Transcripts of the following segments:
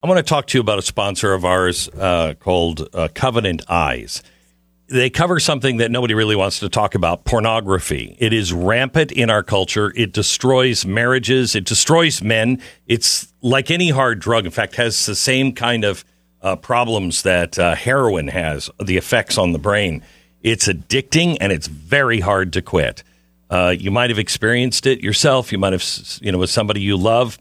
I want to talk to you about a sponsor of ours uh, called uh, Covenant Eyes. They cover something that nobody really wants to talk about pornography. It is rampant in our culture. It destroys marriages, it destroys men. It's like any hard drug, in fact, has the same kind of uh, problems that uh, heroin has, the effects on the brain. It's addicting and it's very hard to quit. Uh, you might have experienced it yourself. You might have, you know, with somebody you love.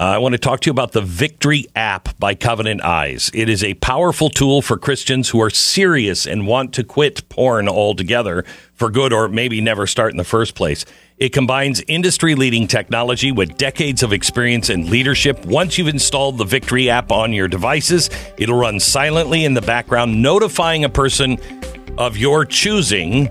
Uh, I want to talk to you about the Victory app by Covenant Eyes. It is a powerful tool for Christians who are serious and want to quit porn altogether for good or maybe never start in the first place. It combines industry leading technology with decades of experience and leadership. Once you've installed the Victory app on your devices, it'll run silently in the background, notifying a person of your choosing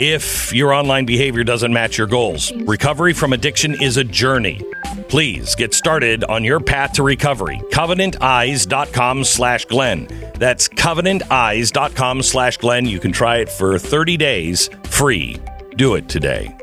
if your online behavior doesn't match your goals. Recovery from addiction is a journey. Please get started on your path to recovery. CovenantEyes.com slash Glenn. That's CovenantEyes.com slash Glenn. You can try it for 30 days free. Do it today.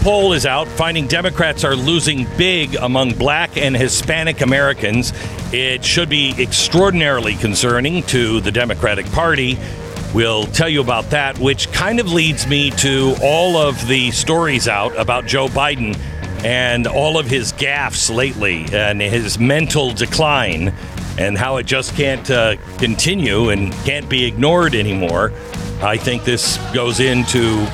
Poll is out finding Democrats are losing big among black and Hispanic Americans. It should be extraordinarily concerning to the Democratic Party. We'll tell you about that, which kind of leads me to all of the stories out about Joe Biden and all of his gaffes lately and his mental decline and how it just can't uh, continue and can't be ignored anymore. I think this goes into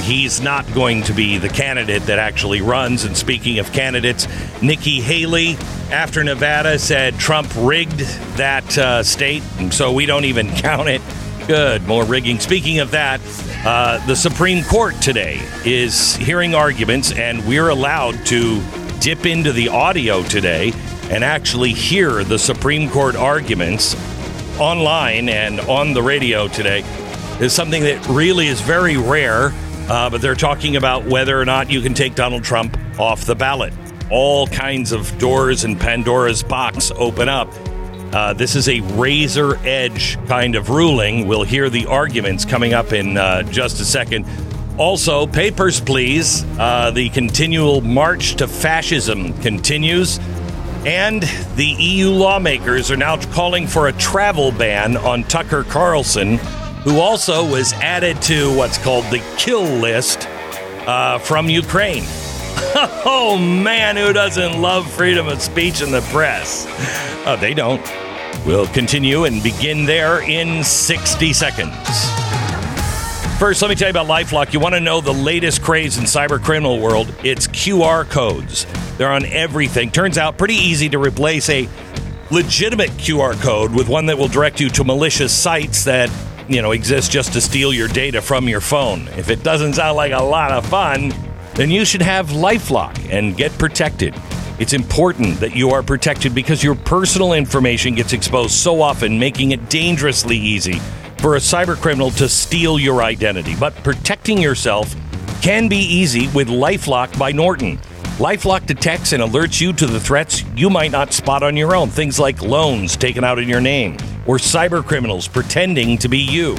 he's not going to be the candidate that actually runs. And speaking of candidates, Nikki Haley, after Nevada, said Trump rigged that uh, state, and so we don't even count it. Good, more rigging. Speaking of that, uh, the Supreme Court today is hearing arguments, and we're allowed to dip into the audio today and actually hear the Supreme Court arguments online and on the radio today. Is something that really is very rare, uh, but they're talking about whether or not you can take Donald Trump off the ballot. All kinds of doors and Pandora's box open up. Uh, this is a razor edge kind of ruling. We'll hear the arguments coming up in uh, just a second. Also, papers, please. Uh, the continual march to fascism continues. And the EU lawmakers are now calling for a travel ban on Tucker Carlson, who also was added to what's called the kill list uh, from Ukraine. oh man, who doesn't love freedom of speech in the press? Oh, they don't. We'll continue and begin there in 60 seconds. First, let me tell you about Lifelock. You want to know the latest craze in cyber criminal world? It's QR codes. They're on everything. Turns out pretty easy to replace a legitimate QR code with one that will direct you to malicious sites that, you know, exist just to steal your data from your phone. If it doesn't sound like a lot of fun, then you should have Lifelock and get protected. It's important that you are protected because your personal information gets exposed so often, making it dangerously easy for a cybercriminal to steal your identity. But protecting yourself can be easy with Lifelock by Norton. Lifelock detects and alerts you to the threats you might not spot on your own. Things like loans taken out in your name or cyber criminals pretending to be you.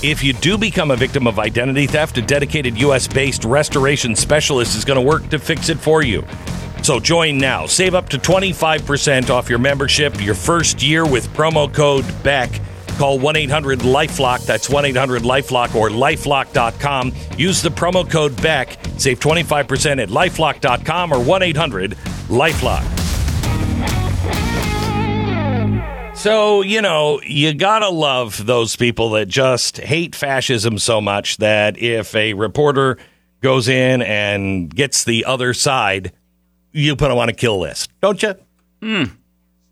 If you do become a victim of identity theft, a dedicated US based restoration specialist is going to work to fix it for you. So join now. Save up to 25% off your membership your first year with promo code BECK. Call 1 800 Lifelock. That's 1 800 Lifelock or lifelock.com. Use the promo code BECK. Save 25% at lifelock.com or 1 800 Lifelock. So, you know, you gotta love those people that just hate fascism so much that if a reporter goes in and gets the other side, you put them on a kill list, don't you? Hmm.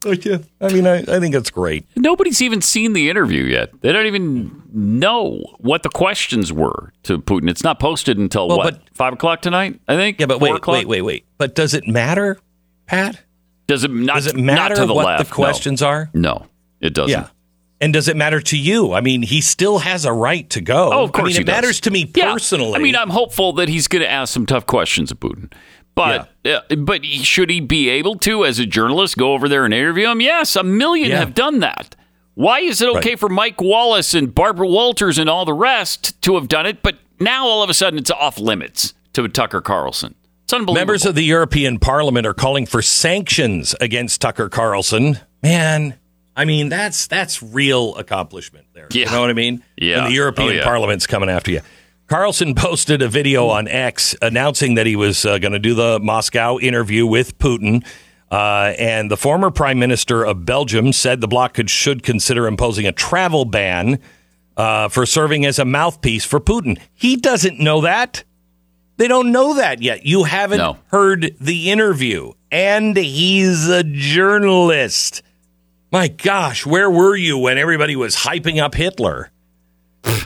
Don't you? I mean, I, I think it's great. Nobody's even seen the interview yet. They don't even know what the questions were to Putin. It's not posted until Well, what but- five o'clock tonight, I think. Yeah, but Four wait, o'clock? wait, wait, wait. But does it matter, Pat? Does it not? Does it not matter to the what left? the questions are? No, it doesn't. Yeah. And does it matter to you? I mean, he still has a right to go. Oh, of course I mean, it matters does. to me Yeah. personally. I mean, I'm hopeful that he's going to ask some tough questions of Putin. But uh, but should he be able to, as a journalist, go over there and interview him? Yes, a million Yeah. have done that. Why is it okay Right. for Mike Wallace and Barbara Walters and all the rest to have done it, but now all of a sudden it's off limits to Tucker Carlson? Members of the European Parliament are calling for sanctions against Tucker Carlson. Man, I mean that's that's real accomplishment there. You know what I mean? Yeah. When the European Oh, yeah. Parliament's coming after you. Carlson posted a video on X announcing that he was uh, going to do the Moscow interview with Putin. Uh, and the former prime minister of Belgium said the bloc could, should consider imposing a travel ban uh, for serving as a mouthpiece for Putin. He doesn't know that. They don't know that yet. You haven't No. heard the interview, and he's a journalist. My gosh, where were you when everybody was hyping up Hitler?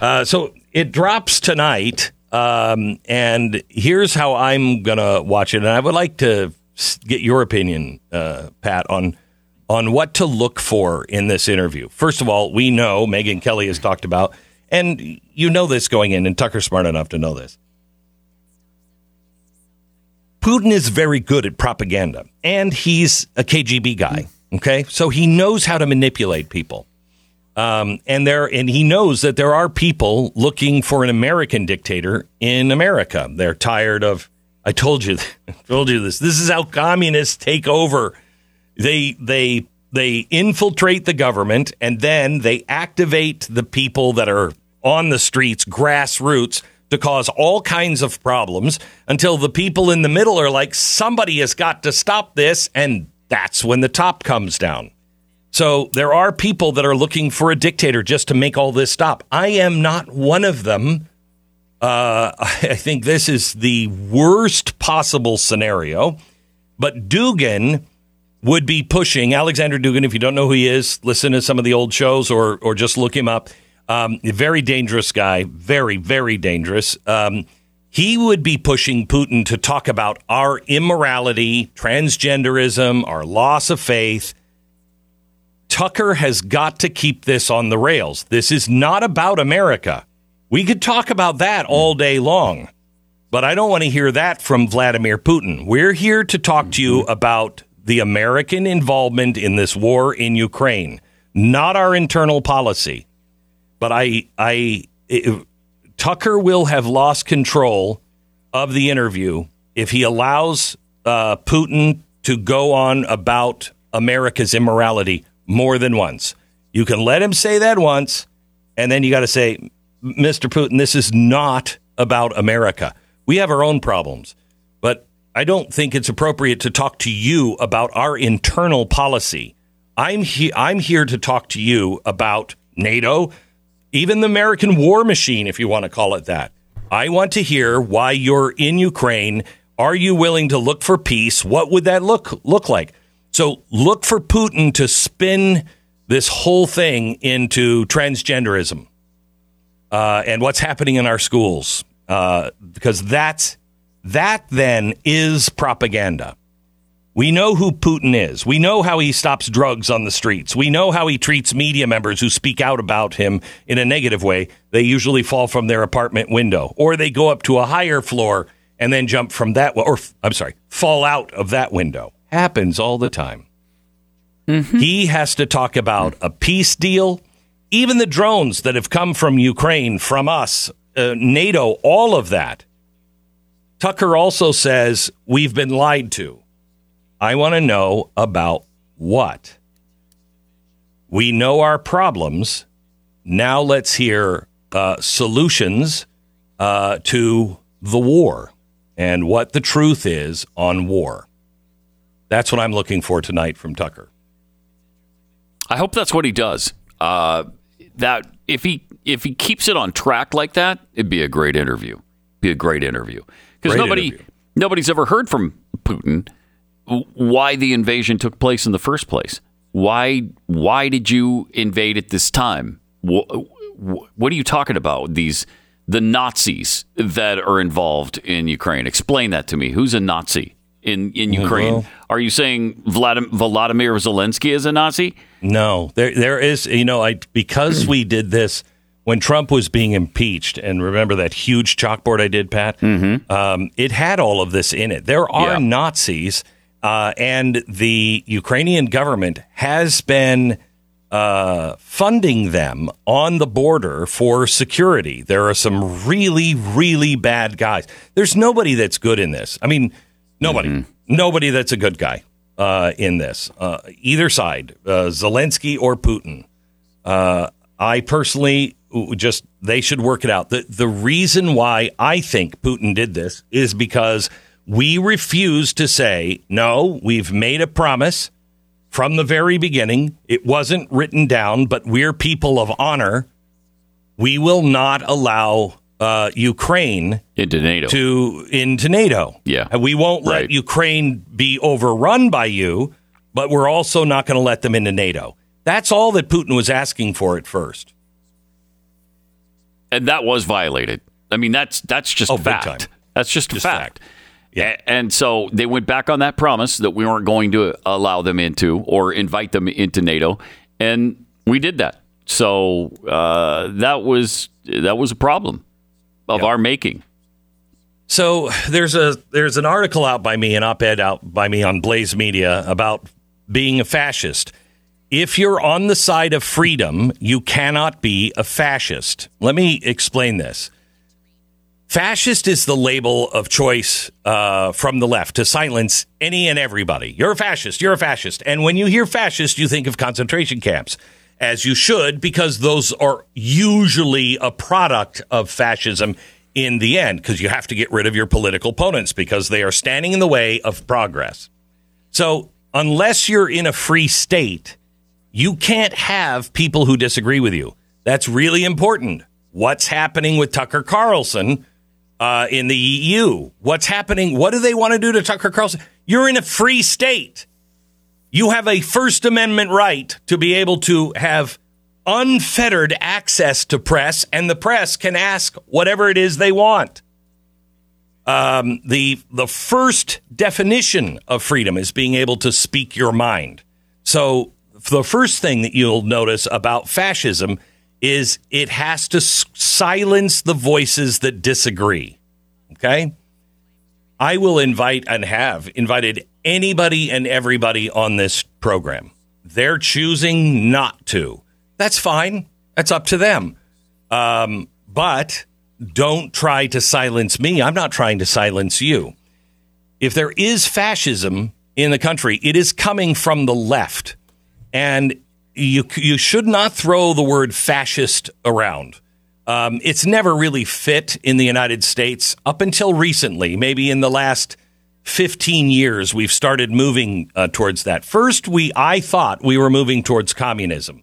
Uh, so it drops tonight, um, and here's how I'm gonna watch it. And I would like to get your opinion, uh, Pat, on on what to look for in this interview. First of all, we know Megyn Kelly has talked about, and you know this going in, and Tucker's smart enough to know this. Putin is very good at propaganda, and he's a KGB guy. Okay, so he knows how to manipulate people, um, and there, and he knows that there are people looking for an American dictator in America. They're tired of. I told you, I told you this. This is how communists take over. They they they infiltrate the government, and then they activate the people that are on the streets, grassroots, to cause all kinds of problems until the people in the middle are like, somebody has got to stop this. And that's when the top comes down. So there are people that are looking for a dictator just to make all this stop. I am not one of them. Uh, I think this is the worst possible scenario. But Dugin would be pushing Alexander Dugin. If you don't know who he is, listen to some of the old shows or or just look him up. Um, very dangerous guy, very very dangerous. Um, he would be pushing Putin to talk about our immorality, transgenderism, our loss of faith. Tucker has got to keep this on the rails. This is not about America. We could talk about that all day long, but I don't want to hear that from Vladimir Putin. We're here to talk to you about the American involvement in this war in Ukraine, not our internal policy. But I, I, it, Tucker will have lost control of the interview if he allows uh, Putin to go on about America's immorality more than once. You can let him say that once, and then you got to say, Mr. Putin, this is not about America. We have our own problems, but I don't think it's appropriate to talk to you about our internal policy. I'm he- I'm here to talk to you about NATO, even the American war machine, if you want to call it that. I want to hear why you're in Ukraine. Are you willing to look for peace? What would that look look like? So look for Putin to spin this whole thing into transgenderism uh, and what's happening in our schools, uh, because that's that then is propaganda. We know who Putin is. We know how he stops drugs on the streets. We know how he treats media members who speak out about him in a negative way. They usually fall from their apartment window or they go up to a higher floor and then jump from that, or I'm sorry, fall out of that window. Happens all the time. Mm-hmm. He has to talk about a peace deal, even the drones that have come from Ukraine, from us, uh, NATO, all of that. Tucker also says we've been lied to. I want to know about what? We know our problems. Now let's hear uh, solutions uh, to the war and what the truth is on war. That's what I'm looking for tonight from Tucker. I hope that's what he does. Uh, that if he if he keeps it on track like that, it'd be a great interview. Be a great interview because nobody interview. nobody's ever heard from Putin why the invasion took place in the first place. Why why did you invade at this time? What, what are you talking about? These the Nazis that are involved in Ukraine. Explain that to me. Who's a Nazi in in Ukraine? Well, are you saying Vladimir, Vladimir Zelensky is a Nazi? No, there there is. You know, I because we did this when Trump was being impeached, and remember that huge chalkboard I did, Pat? Mm-hmm. Um, it had all of this in it. There are yeah. Nazis uh, and the Ukrainian government has been uh, funding them on the border for security. There are some really, really bad guys. There's nobody that's good in this. I mean, nobody, mm-hmm. nobody that's a good guy uh, in this, uh, either side, uh, Zelensky or Putin. Uh, I personally just they should work it out. The the reason why I think Putin did this is because we refuse to say, no, we've made a promise from the very beginning. It wasn't written down, but we're people of honor. We will not allow uh, Ukraine into NATO. To into NATO. Yeah, and we won't right. let Ukraine be overrun by you, but we're also not going to let them into NATO. That's all that Putin was asking for at first, and that was violated. I mean, that's that's just oh, fact. That's just, just fact. fact. Yeah. And so they went back on that promise that we weren't going to allow them into or invite them into NATO, and we did that. So uh, that was that was a problem of our making. So there's a there's an article out by me, an op-ed out by me on Blaze Media about being a fascist. If you're on the side of freedom, you cannot be a fascist. Let me explain this. Fascist is the label of choice uh, from the left to silence any and everybody. You're a fascist. You're a fascist. And when you hear fascist, you think of concentration camps, as you should, because those are usually a product of fascism in the end, because you have to get rid of your political opponents because they are standing in the way of progress. So, unless you're in a free state, you can't have people who disagree with you. That's really important. What's happening with Tucker Carlson? Uh, in the EU. What's happening? What do they want to do to Tucker Carlson? You're in a free state. You have a First Amendment right to be able to have unfettered access to press, and the press can ask whatever it is they want. Um, the the first definition of freedom is being able to speak your mind. So the first thing that you'll notice about fascism is it has to silence the voices that disagree. Okay? I will invite and have invited anybody and everybody on this program. They're choosing not to. That's fine. That's up to them. Um, but don't try to silence me. I'm not trying to silence you. If there is fascism in the country, it is coming from the left. And you you should not throw the word fascist around. Um, it's never really fit in the United States up until recently. Maybe in the last 15 years, we've started moving uh, towards that. First, we I thought we were moving towards communism,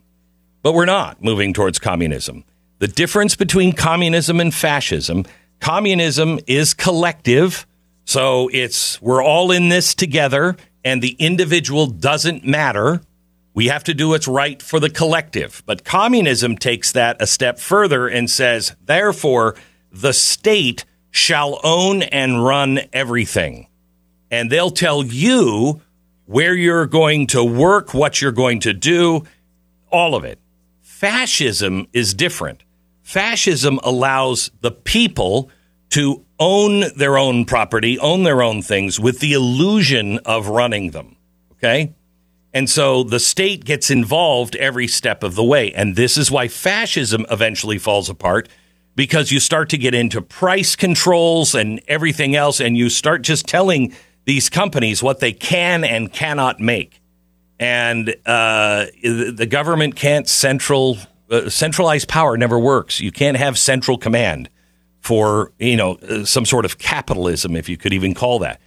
but we're not moving towards communism. The difference between communism and fascism: communism is collective, so it's we're all in this together, and the individual doesn't matter. We have to do what's right for the collective. But communism takes that a step further and says, therefore, the state shall own and run everything. And they'll tell you where you're going to work, what you're going to do, all of it. Fascism is different. Fascism allows the people to own their own property, own their own things with the illusion of running them. Okay? And so the state gets involved every step of the way. And this is why fascism eventually falls apart because you start to get into price controls and everything else, and you start just telling these companies what they can and cannot make. And uh, the government can't central uh, centralized power never works. You can't have central command for you know uh, some sort of capitalism, if you could even call that.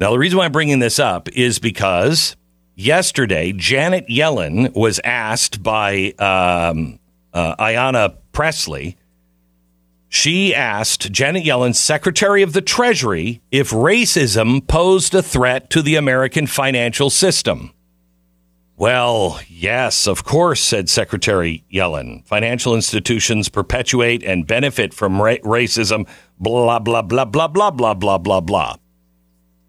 Now, the reason why I'm bringing this up is because yesterday Janet Yellen was asked by um, uh, Ayanna Pressley. She asked Janet Yellen, Secretary of the Treasury, if racism posed a threat to the American financial system. Well, yes, of course, said Secretary Yellen. Financial institutions perpetuate and benefit from ra- racism, blah, blah, blah, blah, blah, blah, blah, blah, blah.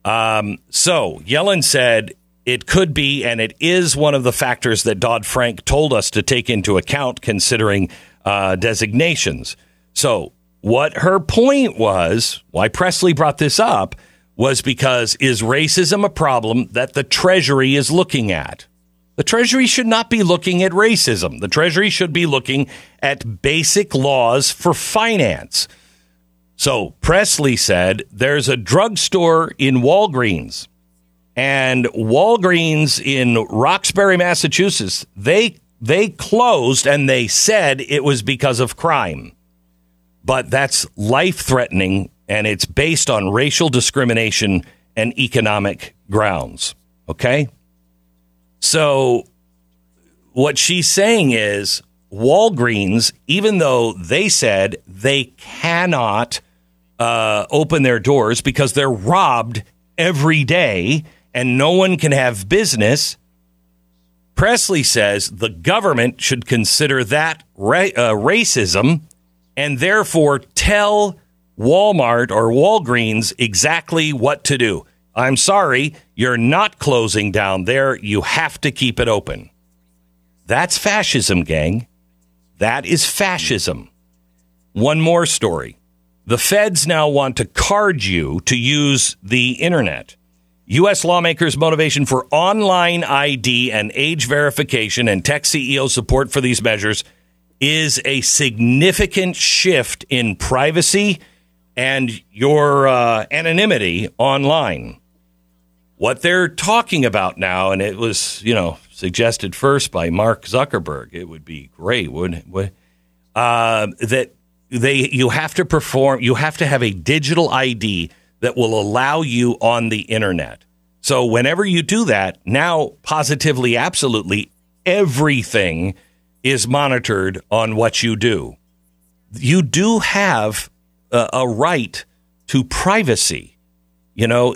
Um, so Yellen said it could be, and it is one of the factors that Dodd Frank told us to take into account considering uh, designations. So, what her point was, why Pressley brought this up, was because is racism a problem that the Treasury is looking at? The Treasury should not be looking at racism. The Treasury should be looking at basic laws for finance. So Pressley said there's a drugstore in Walgreens and Walgreens in Roxbury, Massachusetts. They they closed and they said it was because of crime. But that's life threatening and it's based on racial discrimination and economic grounds. Okay? So what she's saying is Walgreens, even though they said they cannot uh, open their doors because they're robbed every day and no one can have business. Pressley says the government should consider that ra- uh, racism and therefore tell Walmart or Walgreens exactly what to do. I'm sorry, you're not closing down there. You have to keep it open. That's fascism, gang. That is fascism. One more story. The feds now want to card you to use the internet. U.S. lawmakers' motivation for online ID and age verification and tech CEO support for these measures is a significant shift in privacy and your uh, anonymity online what they're talking about now, and it was, you know, suggested first by Mark Zuckerberg. It would be great, wouldn't it? Uh, that they you have to perform, you have to have a digital ID that will allow you on the internet. So whenever you do that, now positively, absolutely everything is monitored on what you do. You do have a, a right to privacy you know,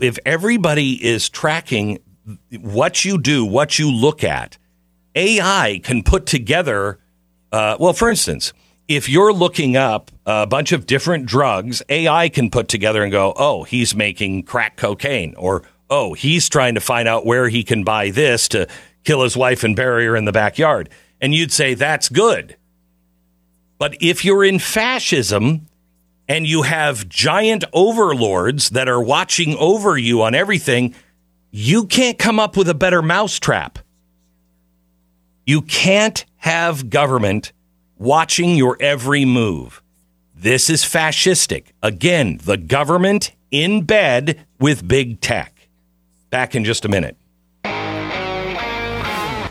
if everybody is tracking what you do, what you look at, AI can put together. Uh, well, for instance, if you're looking up a bunch of different drugs, AI can put together and go, oh, he's making crack cocaine, or oh, he's trying to find out where he can buy this to kill his wife and bury her in the backyard. And you'd say, that's good. But if you're in fascism, and you have giant overlords that are watching over you on everything, you can't come up with a better mousetrap. You can't have government watching your every move. This is fascistic. Again, the government in bed with big tech. Back in just a minute.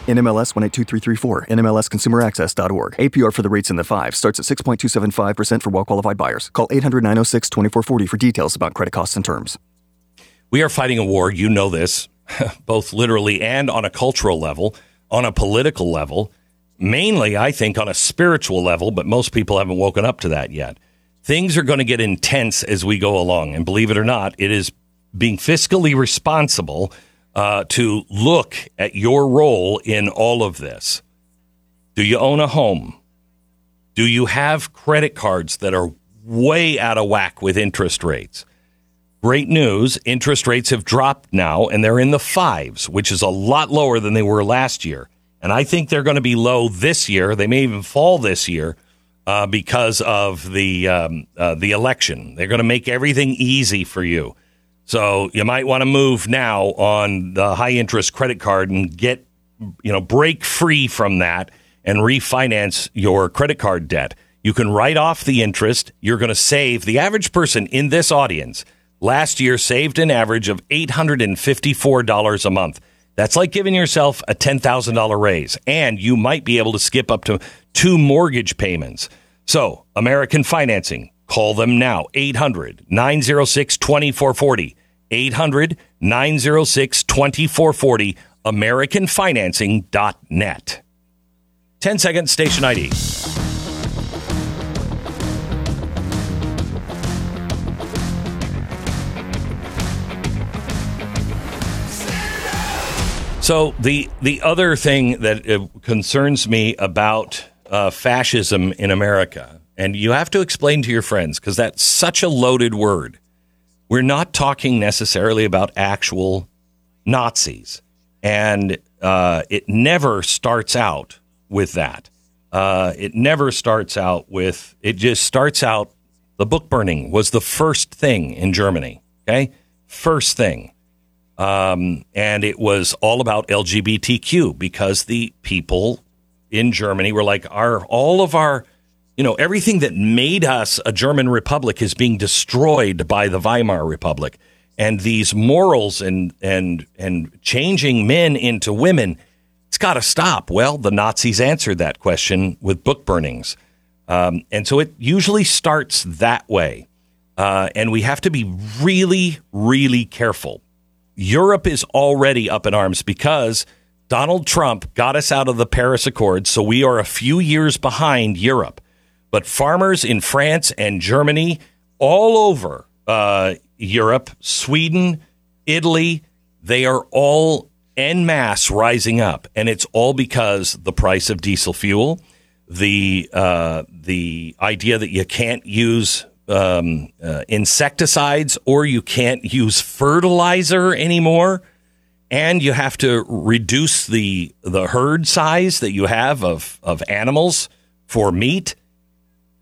NMLS 182334, NMLSConsumerAccess.org. APR for the rates in the 5 starts at 6.275% for well qualified buyers. Call 800 906 2440 for details about credit costs and terms. We are fighting a war. You know this, both literally and on a cultural level, on a political level, mainly, I think, on a spiritual level, but most people haven't woken up to that yet. Things are going to get intense as we go along. And believe it or not, it is being fiscally responsible uh, to look at your role in all of this. Do you own a home? Do you have credit cards that are way out of whack with interest rates? Great news interest rates have dropped now and they're in the fives, which is a lot lower than they were last year. And I think they're going to be low this year. They may even fall this year. uh, because of the um, uh, the election. They're going to make everything easy for you. So you might want to move now on the high interest credit card and get you know break free from that and refinance your credit card debt. You can write off the interest. You're going to save the average person in this audience last year saved an average of $854 a month. That's like giving yourself a $10,000 raise, and you might be able to skip up to two mortgage payments. So, American Financing, call them now 800 906 2440. 800 906 2440, AmericanFinancing.net. 10 second station ID. So the the other thing that uh, concerns me about uh, fascism in America, and you have to explain to your friends because that's such a loaded word. We're not talking necessarily about actual Nazis, and uh, it never starts out with that. Uh, it never starts out with. It just starts out. The book burning was the first thing in Germany. Okay, first thing um, and it was all about LGBTQ because the people in Germany were like, our all of our, you know, everything that made us a German republic is being destroyed by the Weimar Republic, and these morals and and and changing men into women, it's got to stop. Well, the Nazis answered that question with book burnings, um, and so it usually starts that way, uh, and we have to be really, really careful Europe is already up in arms because Donald Trump got us out of the Paris Accord, so we are a few years behind Europe. But farmers in France and Germany, all over uh, Europe, Sweden, Italy, they are all en masse rising up, and it's all because the price of diesel fuel, the uh, the idea that you can't use um, uh, insecticides or you can't use fertilizer anymore. And you have to reduce the the herd size that you have of of animals for meat.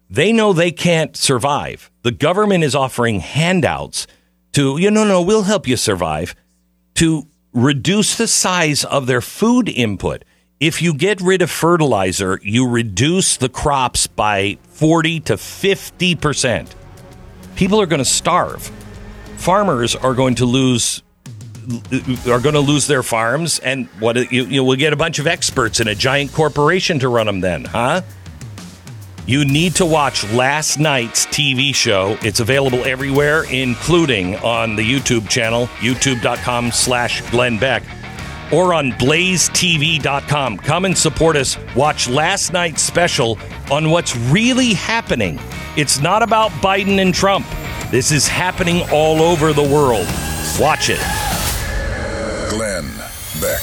They know they can't survive. The government is offering handouts to you know no we'll help you survive to reduce the size of their food input if you get rid of fertilizer, you reduce the crops by 40 to 50%. People are going to starve. Farmers are going to lose are going to lose their farms and what you, you will get a bunch of experts in a giant corporation to run them then, huh? You need to watch last night's TV show. It's available everywhere, including on the YouTube channel, youtube.com slash Glenn Beck or on blazetv.com. Come and support us. Watch last night's special on what's really happening. It's not about Biden and Trump. This is happening all over the world. Watch it. Glenn Beck.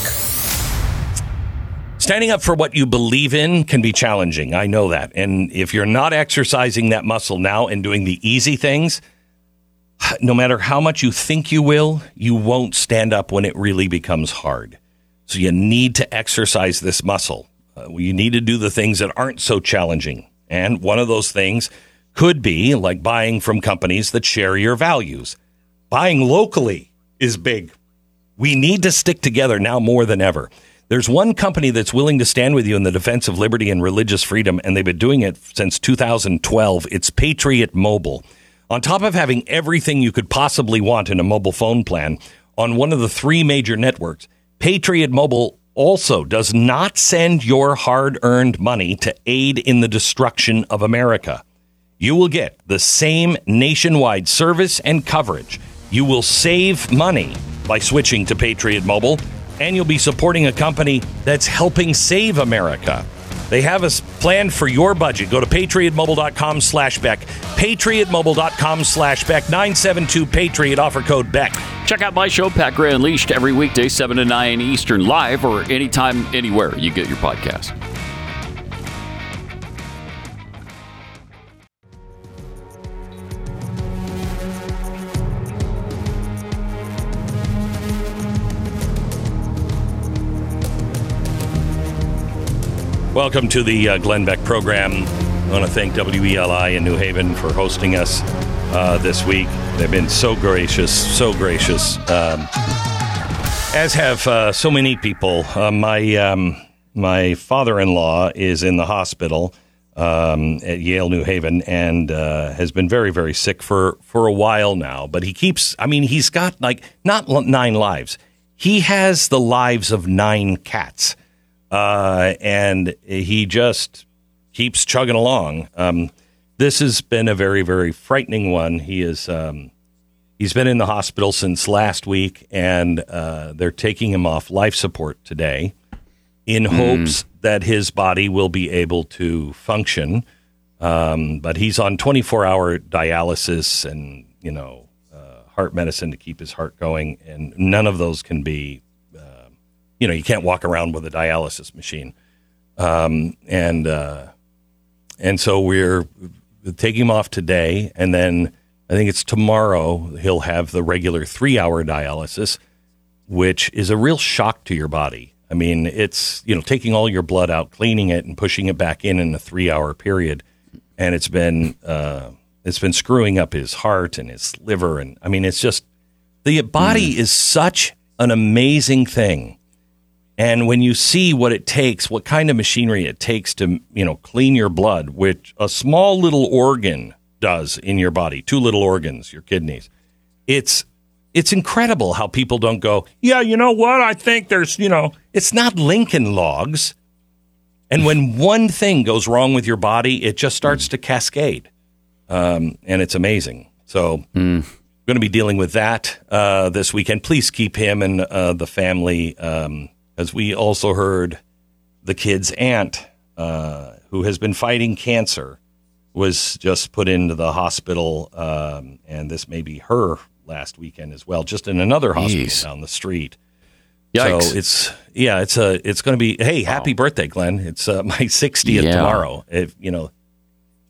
Standing up for what you believe in can be challenging. I know that. And if you're not exercising that muscle now and doing the easy things, no matter how much you think you will, you won't stand up when it really becomes hard. So you need to exercise this muscle. Uh, you need to do the things that aren't so challenging. And one of those things could be like buying from companies that share your values. Buying locally is big. We need to stick together now more than ever. There's one company that's willing to stand with you in the defense of liberty and religious freedom, and they've been doing it since 2012. It's Patriot Mobile. On top of having everything you could possibly want in a mobile phone plan on one of the three major networks, Patriot Mobile also does not send your hard earned money to aid in the destruction of America. You will get the same nationwide service and coverage. You will save money by switching to Patriot Mobile, and you'll be supporting a company that's helping save America. They have a plan for your budget. Go to patriotmobile.com slash Beck. Patriotmobile.com slash Beck. 972 Patriot. Offer code Beck. Check out my show, Pat Gray Unleashed, every weekday, 7 to 9 Eastern, live or anytime, anywhere you get your podcast. Welcome to the uh, Glenn Beck program. I want to thank WELI in New Haven for hosting us uh, this week. They've been so gracious, so gracious. Um, as have uh, so many people. Uh, my um, my father-in-law is in the hospital um, at Yale New Haven and uh, has been very very sick for for a while now. But he keeps. I mean, he's got like not nine lives. He has the lives of nine cats, uh, and he just keeps chugging along. Um, this has been a very very frightening one. He is. Um, He's been in the hospital since last week, and uh, they're taking him off life support today in mm. hopes that his body will be able to function. Um, but he's on 24 hour dialysis and, you know, uh, heart medicine to keep his heart going. And none of those can be, you know, you can't walk around with a dialysis machine. Um, and, uh, and so we're taking him off today and then I think it's tomorrow he'll have the regular three hour dialysis, which is a real shock to your body. I mean, it's, you know, taking all your blood out, cleaning it, and pushing it back in in a three hour period. And it's been, uh, it's been screwing up his heart and his liver. And I mean, it's just, the body mm. is such an amazing thing. And when you see what it takes, what kind of machinery it takes to, you know, clean your blood, which a small little organ does in your body, two little organs, your kidneys. It's it's incredible how people don't go, yeah, you know what? I think there's, you know, it's not Lincoln logs. And when one thing goes wrong with your body, it just starts to cascade. Um, and it's amazing. So, mm. going to be dealing with that uh, this weekend. Please keep him and uh, the family, um, as we also heard the kid's aunt, uh, who has been fighting cancer, was just put into the hospital, um, and this may be her last weekend as well, just in another hospital Jeez. down the street. Yikes. So it's yeah, it's a it's going to be hey, happy wow. birthday, Glenn! It's uh, my 60th yeah. tomorrow. If you know,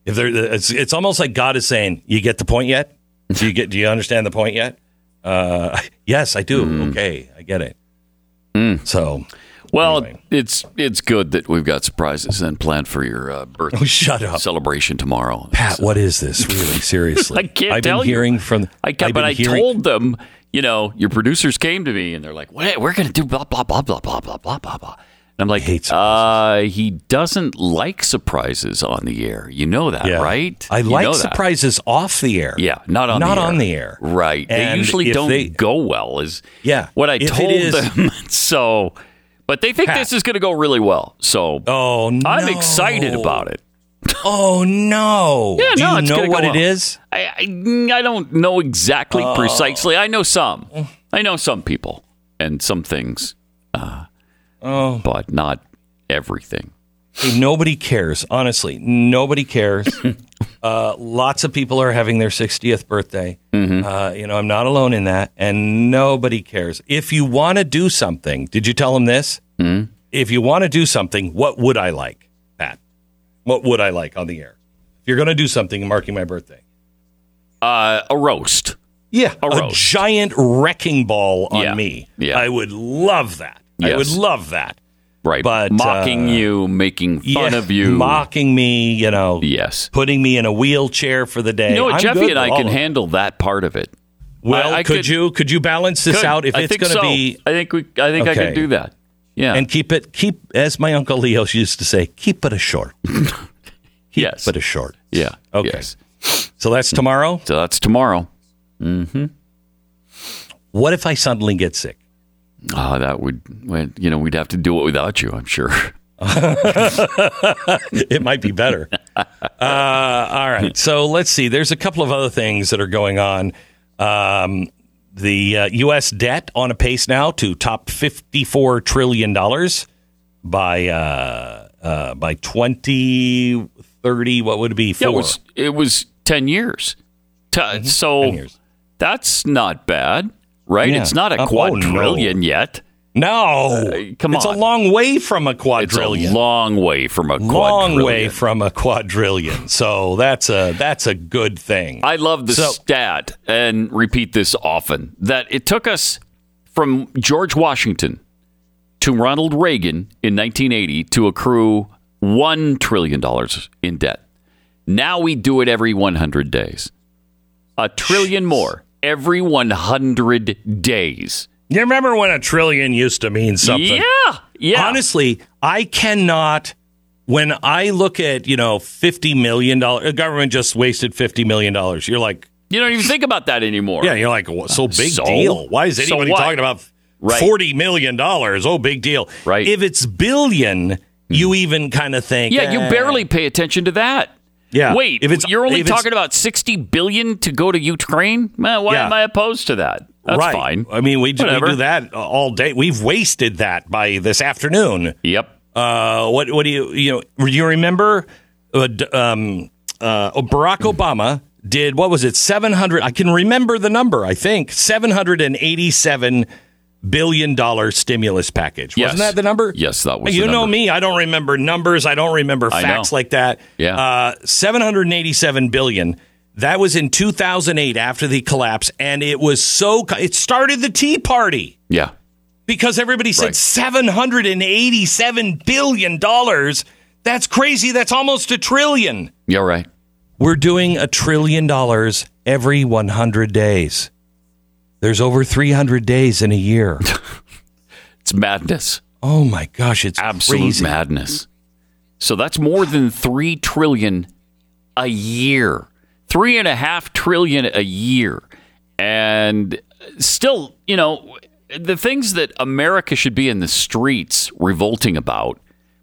if there, it's it's almost like God is saying, "You get the point yet? Do you get? Do you understand the point yet?" Uh, yes, I do. Mm. Okay, I get it. Mm. So well, anyway. it's it's good that we've got surprises and planned for your uh, birthday oh, shut up. celebration tomorrow. Pat, so. what is this? Really, seriously? I can't I've tell been hearing from. I can't, but I hearing, told them. You know, your producers came to me and they're like, "We're going to do blah blah blah blah blah blah blah blah blah." And I'm like, uh, he doesn't like surprises on the air. You know that, yeah. right? I you like surprises off the air. Yeah, not on not the on the air. Right. And they usually don't they, go well. Is yeah what I told is, them. so but they think this is going to go really well. So oh, no. I'm excited about it. Oh no! Yeah, Do no, you know what it is? I, I, I don't know exactly oh. precisely. I know some. I know some people and some things. Oh, but not everything. Hey, nobody cares. Honestly, nobody cares. uh, lots of people are having their 60th birthday. Mm-hmm. Uh, you know, I'm not alone in that, and nobody cares. If you want to do something, did you tell them this? Mm-hmm. If you want to do something, what would I like, Pat? What would I like on the air? If you're going to do something marking my birthday, uh, a roast. Yeah, a, a giant wrecking ball on yeah. me. Yeah. I would love that. Yes. I would love that. Right. But mocking uh, you, making fun yeah, of you, mocking me, you know. Yes. Putting me in a wheelchair for the day. You know what, Jeffy and I can handle that part of it. Well, I, I could, could, you could you balance this could, out if I it's going to so. be? I think we. I think okay. I can do that. Yeah. And keep it keep as my uncle Leo used to say, keep it a short. yes. But a short. Yeah. Okay. Yes. So that's tomorrow. So that's tomorrow. Mm-hmm. What if I suddenly get sick? Oh, that would, you know, we'd have to do it without you, I'm sure. it might be better. Uh, all right. So let's see. There's a couple of other things that are going on. Um, the uh, U.S. debt on a pace now to top $54 trillion by uh, uh, by 2030. What would it be? Yeah, it, was, it was 10 years. T- mm-hmm. So 10 years. that's not bad right? Yeah. It's not a quadrillion oh, no. yet. No, uh, come it's on. It's a long way from a quadrillion. It's a long way from a long way from a quadrillion. So that's a that's a good thing. I love the so, stat and repeat this often that it took us from George Washington to Ronald Reagan in 1980 to accrue one trillion dollars in debt. Now we do it every 100 days. A trillion more every 100 days. You remember when a trillion used to mean something? Yeah. Yeah. Honestly, I cannot. When I look at you know fifty million dollars, the government just wasted fifty million dollars. You're like, you don't even think about that anymore. yeah, you're like, so big So? deal. Why is So anybody what? talking about Right. forty million dollars? Oh, big deal. Right. If it's billion, you even kind of think, Yeah, you eh. barely pay attention to that. Yeah. Wait, If it's- you're only talking about 60 billion to go to Ukraine? Man, why Yeah. am I opposed to that? That's right. fine. I mean, we do, we do that all day. We've wasted that by this afternoon. Yep. Uh, what what do you you know? Do you remember? Uh, um, uh, Barack Obama did what was it? Seven hundred. I can remember the number. I think seven hundred and eighty-seven billion dollar stimulus package. Yes. Wasn't that the number? Yes, that was You know me. I don't remember numbers. I don't remember facts like that. Yeah. Uh, seven hundred eighty-seven billion. That was in 2008 after the collapse, and it was so. It started the Tea Party Yeah. because everybody said Right. seven hundred and eighty-seven billion dollars. That's crazy. That's almost a trillion. Yeah, right. We're doing a trillion dollars every one hundred days. There's over three hundred days in a year. It's madness. oh my gosh, it's Absolute crazy. madness. So that's more than 3 trillion a year. Three and a half trillion a year. And still, you know, the things that America should be in the streets revolting about,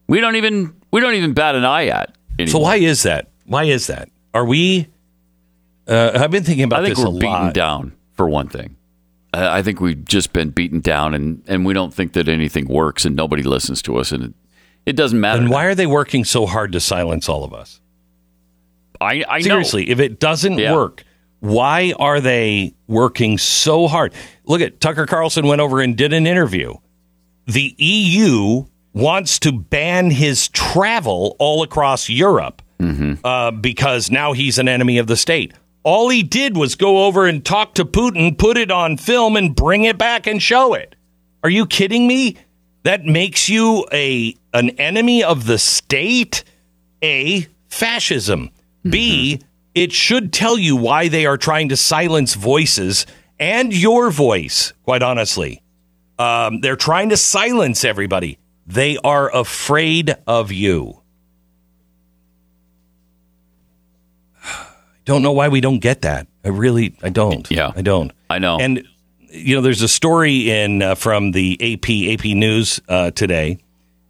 we don't even we don't even bat an eye at. So why is that? Why is that? Are we? Uh, I've been thinking about I think this we're a beaten lot. down for one thing. I I think we've just been beaten down, and, and we don't think that anything works, and nobody listens to us, and it, it doesn't matter. And why are they working so hard to silence all of us? I, I know. Seriously, if it doesn't Yeah. work, why are they working so hard? Look at Tucker Carlson went over and did an interview. The EU wants to ban his travel all across Europe uh, because now he's an enemy of the state. All he did was go over and talk to Putin, put it on film, and bring it back and show it. Are you kidding me? That makes you a an enemy of the state. A fascism. B it should tell you why they are trying to silence voices and your voice. Quite honestly, um, they're trying to silence everybody. They are afraid of you. Don't know why we don't get that. I really, I don't. Yeah. I don't. I know. And you know, there's a story in uh, from the AP AP News uh, today.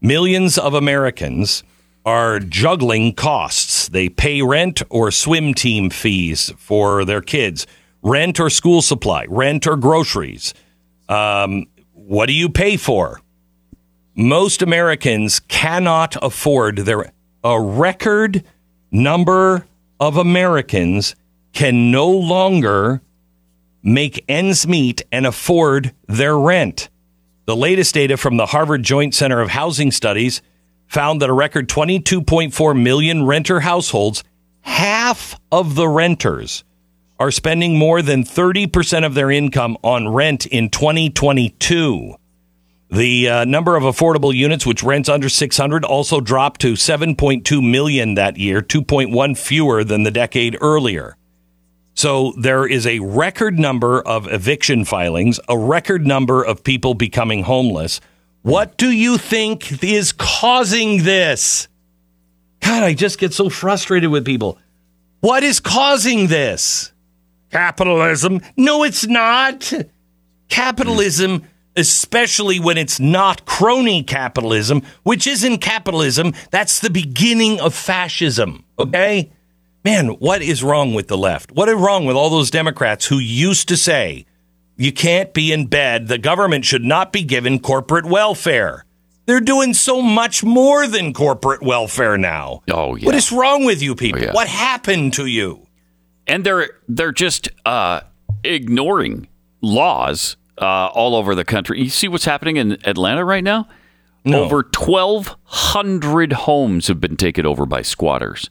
Millions of Americans are juggling costs. They pay rent or swim team fees for their kids, rent or school supply, rent or groceries. Um, what do you pay for? Most Americans cannot afford their a record number of Americans can no longer make ends meet and afford their rent. The latest data from the Harvard Joint Center of Housing Studies found that a record 22.4 million renter households, half of the renters, are spending more than 30% of their income on rent in 2022. The uh, number of affordable units which rents under 600 also dropped to 7.2 million that year, 2.1 fewer than the decade earlier. So there is a record number of eviction filings, a record number of people becoming homeless. What do you think is causing this? God, I just get so frustrated with people. What is causing this? Capitalism? No, it's not. Capitalism, especially when it's not crony capitalism, which isn't capitalism, that's the beginning of fascism. Okay? Man, what is wrong with the left? What is wrong with all those Democrats who used to say you can't be in bed, the government should not be given corporate welfare? They're doing so much more than corporate welfare now. Oh, yeah. What is wrong with you people? Oh, yeah. What happened to you? and they're they're just uh, ignoring laws uh, all over the country. You see what's happening in Atlanta right now? No. Over twelve hundred homes have been taken over by squatters.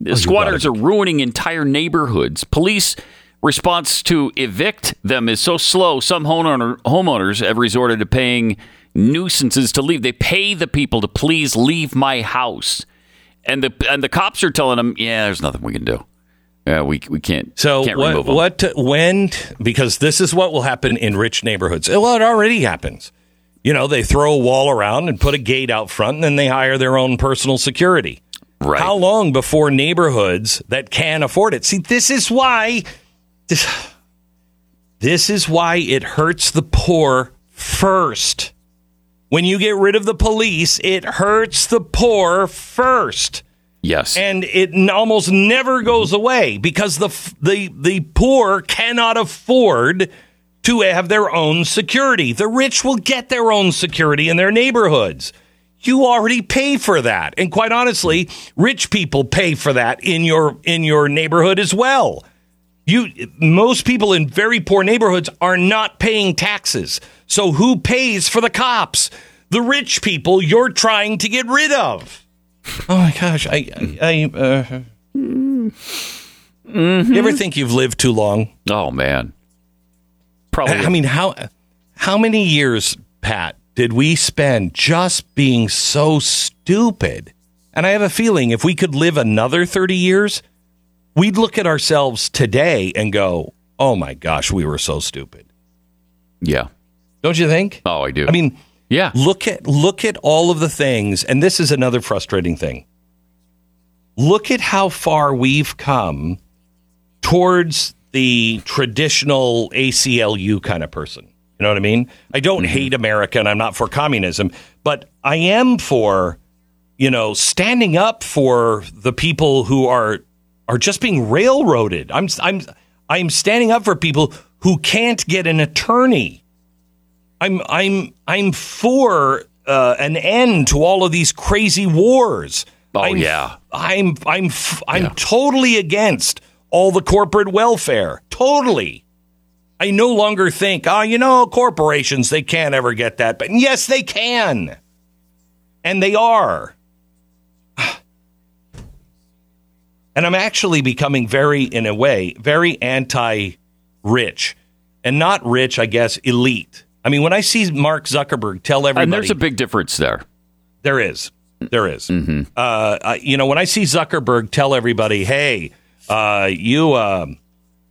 The squatters are ruining entire neighborhoods. Police response to evict them is so slow. Some homeowner, homeowners have resorted to paying nuisances to leave. They pay the people to please leave my house. and the and the cops are telling them, yeah, there's nothing we can do. Yeah, we we can't. So can't what? remove 'em." What? When? Because this is what will happen in rich neighborhoods. Well, it already happens. You know, they throw a wall around and put a gate out front, and then they hire their own personal security. Right. How long before neighborhoods that can afford it? See, this is why this, this is why it hurts the poor first. When you get rid of the police, it hurts the poor first Yes. and it almost never goes away because the the the poor cannot afford to have their own security. The rich will get their own security in their neighborhoods. You already pay for that. And quite honestly, rich people pay for that in your in your neighborhood as well. You most people in very poor neighborhoods are not paying taxes. So who pays for the cops? The rich people you're trying to get rid of. Oh my gosh, I, I, I uh, you ever think you've lived too long? oh man. Probably. I mean, how how many years, Pat, did we spend just being so stupid? And I have a feeling if we could live another thirty years, we'd look at ourselves today and go, "Oh my gosh, we were so stupid." yeah. Don't you think? Oh, I do. I mean, yeah. look at look at all of the things and this is another frustrating thing. Look at how far we've come towards the traditional aclu kind of person. You know what i mean? I don't mm-hmm. hate america and i'm not for communism but i am for you know standing up for the people who are are just being railroaded. I'm i'm i'm standing up for people who can't get an attorney I'm I'm I'm for uh, an end to all of these crazy wars. Oh, I'm, yeah. I'm I'm I'm Yeah. totally against all the corporate welfare. Totally. I no longer think, oh, you know, corporations they can't ever get that, but yes, they can, and they are. And I'm actually becoming very, in a way, very anti-rich, and not rich, I guess, elite. I mean, when I see Mark Zuckerberg tell everybody, and there's a big difference there. there is. There is. Uh, I- you know, when I see Zuckerberg tell everybody, "Hey, uh, you uh,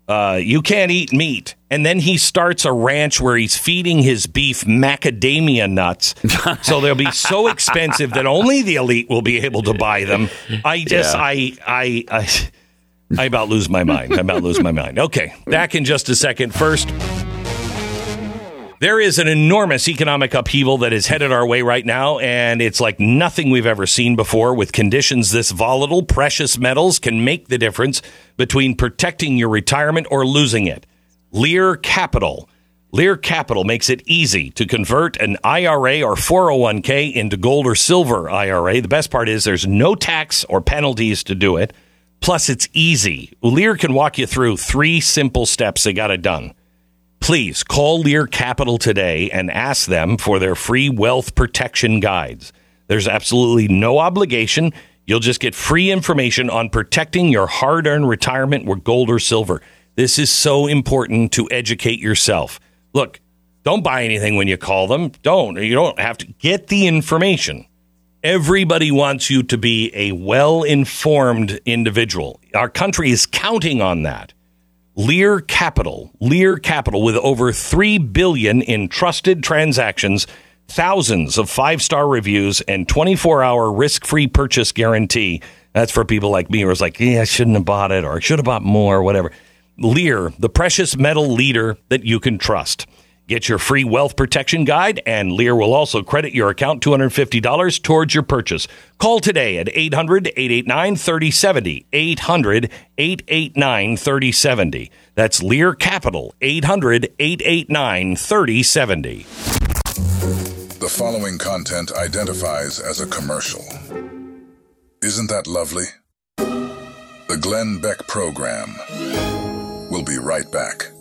uh, you can't eat meat," and then he starts a ranch where he's feeding his beef macadamia nuts, so they'll be so expensive that only the elite will be able to buy them. I just, Yeah. I, I, I, I about lose my mind. I about lose my mind. Okay, back in just a second. First. There is an enormous economic upheaval that is headed our way right now, and it's like nothing we've ever seen before. With conditions this volatile, precious metals can make the difference between protecting your retirement or losing it. Lear Capital. Lear Capital makes it easy to convert an IRA or 401k into gold or silver IRA. The best part is there's no tax or penalties to do it. Plus, it's easy. Lear can walk you through three simple steps. They got it done. Please call Lear Capital today and ask them for their free wealth protection guides. There's absolutely no obligation. You'll just get free information on protecting your hard earned retirement with gold or silver. This is so important to educate yourself. Look, don't buy anything when you call them. Don't. You don't have to get the information. Everybody wants you to be a well informed individual. Our country is counting on that. Lear Capital, Lear Capital with over 3 billion in trusted transactions, thousands of five-star reviews and 24-hour risk-free purchase guarantee. That's for people like me who was like, "Yeah, I shouldn't have bought it or I should have bought more, whatever." Lear, the precious metal leader that you can trust. Get your free wealth protection guide, and Lear will also credit your account $250 towards your purchase. Call today at 800 889 3070. 800 889 3070. That's Lear Capital, 800 889 3070. The following content identifies as a commercial. Isn't that lovely? The Glenn Beck Program. We'll be right back.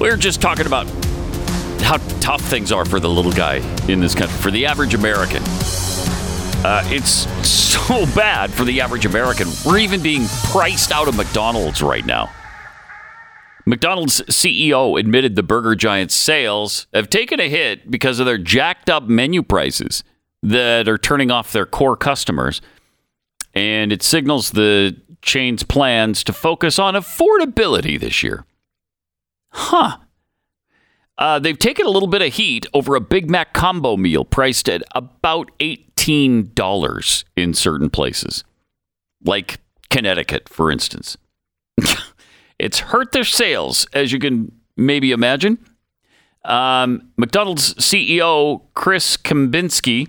We are just talking about how tough things are for the little guy in this country, for the average American. Uh, it's so bad for the average American. We're even being priced out of McDonald's right now. McDonald's CEO admitted the burger giant's sales have taken a hit because of their jacked up menu prices that are turning off their core customers. And it signals the chain's plans to focus on affordability this year. Huh. Uh, they've taken a little bit of heat over a Big Mac combo meal priced at about $18 in certain places, like Connecticut, for instance. It's hurt their sales, as you can maybe imagine. Um, McDonald's CEO Chris Kempczinski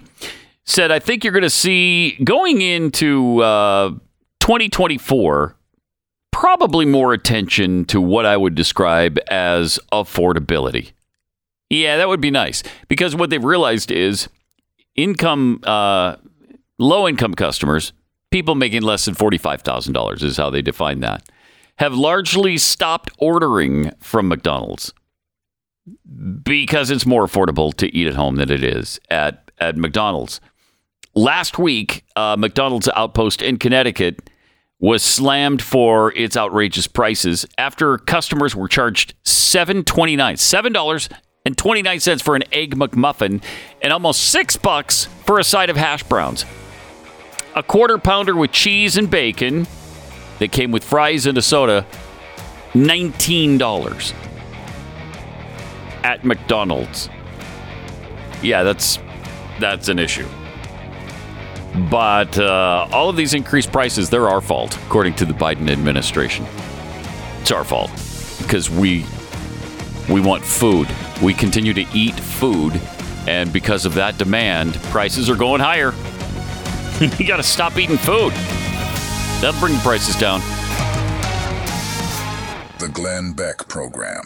said, I think you're going to see going into uh, 2024 probably more attention to what I would describe as affordability. Yeah, that would be nice because what they've realized is income, uh, low income customers, people making less than $45,000 is how they define that have largely stopped ordering from McDonald's because it's more affordable to eat at home than it is at, at McDonald's. Last week, uh, McDonald's outpost in Connecticut was slammed for its outrageous prices after customers were charged seven twenty nine, seven dollars and twenty nine cents for an egg McMuffin, and almost six bucks for a side of hash browns. A quarter pounder with cheese and bacon that came with fries and a soda, $19 at McDonald's. Yeah, that's that's an issue. But uh, all of these increased prices, they're our fault, according to the Biden administration. It's our fault because we we want food. We continue to eat food, and because of that demand, prices are going higher. you got to stop eating food. That'll bring the prices down. The Glenn Beck Program.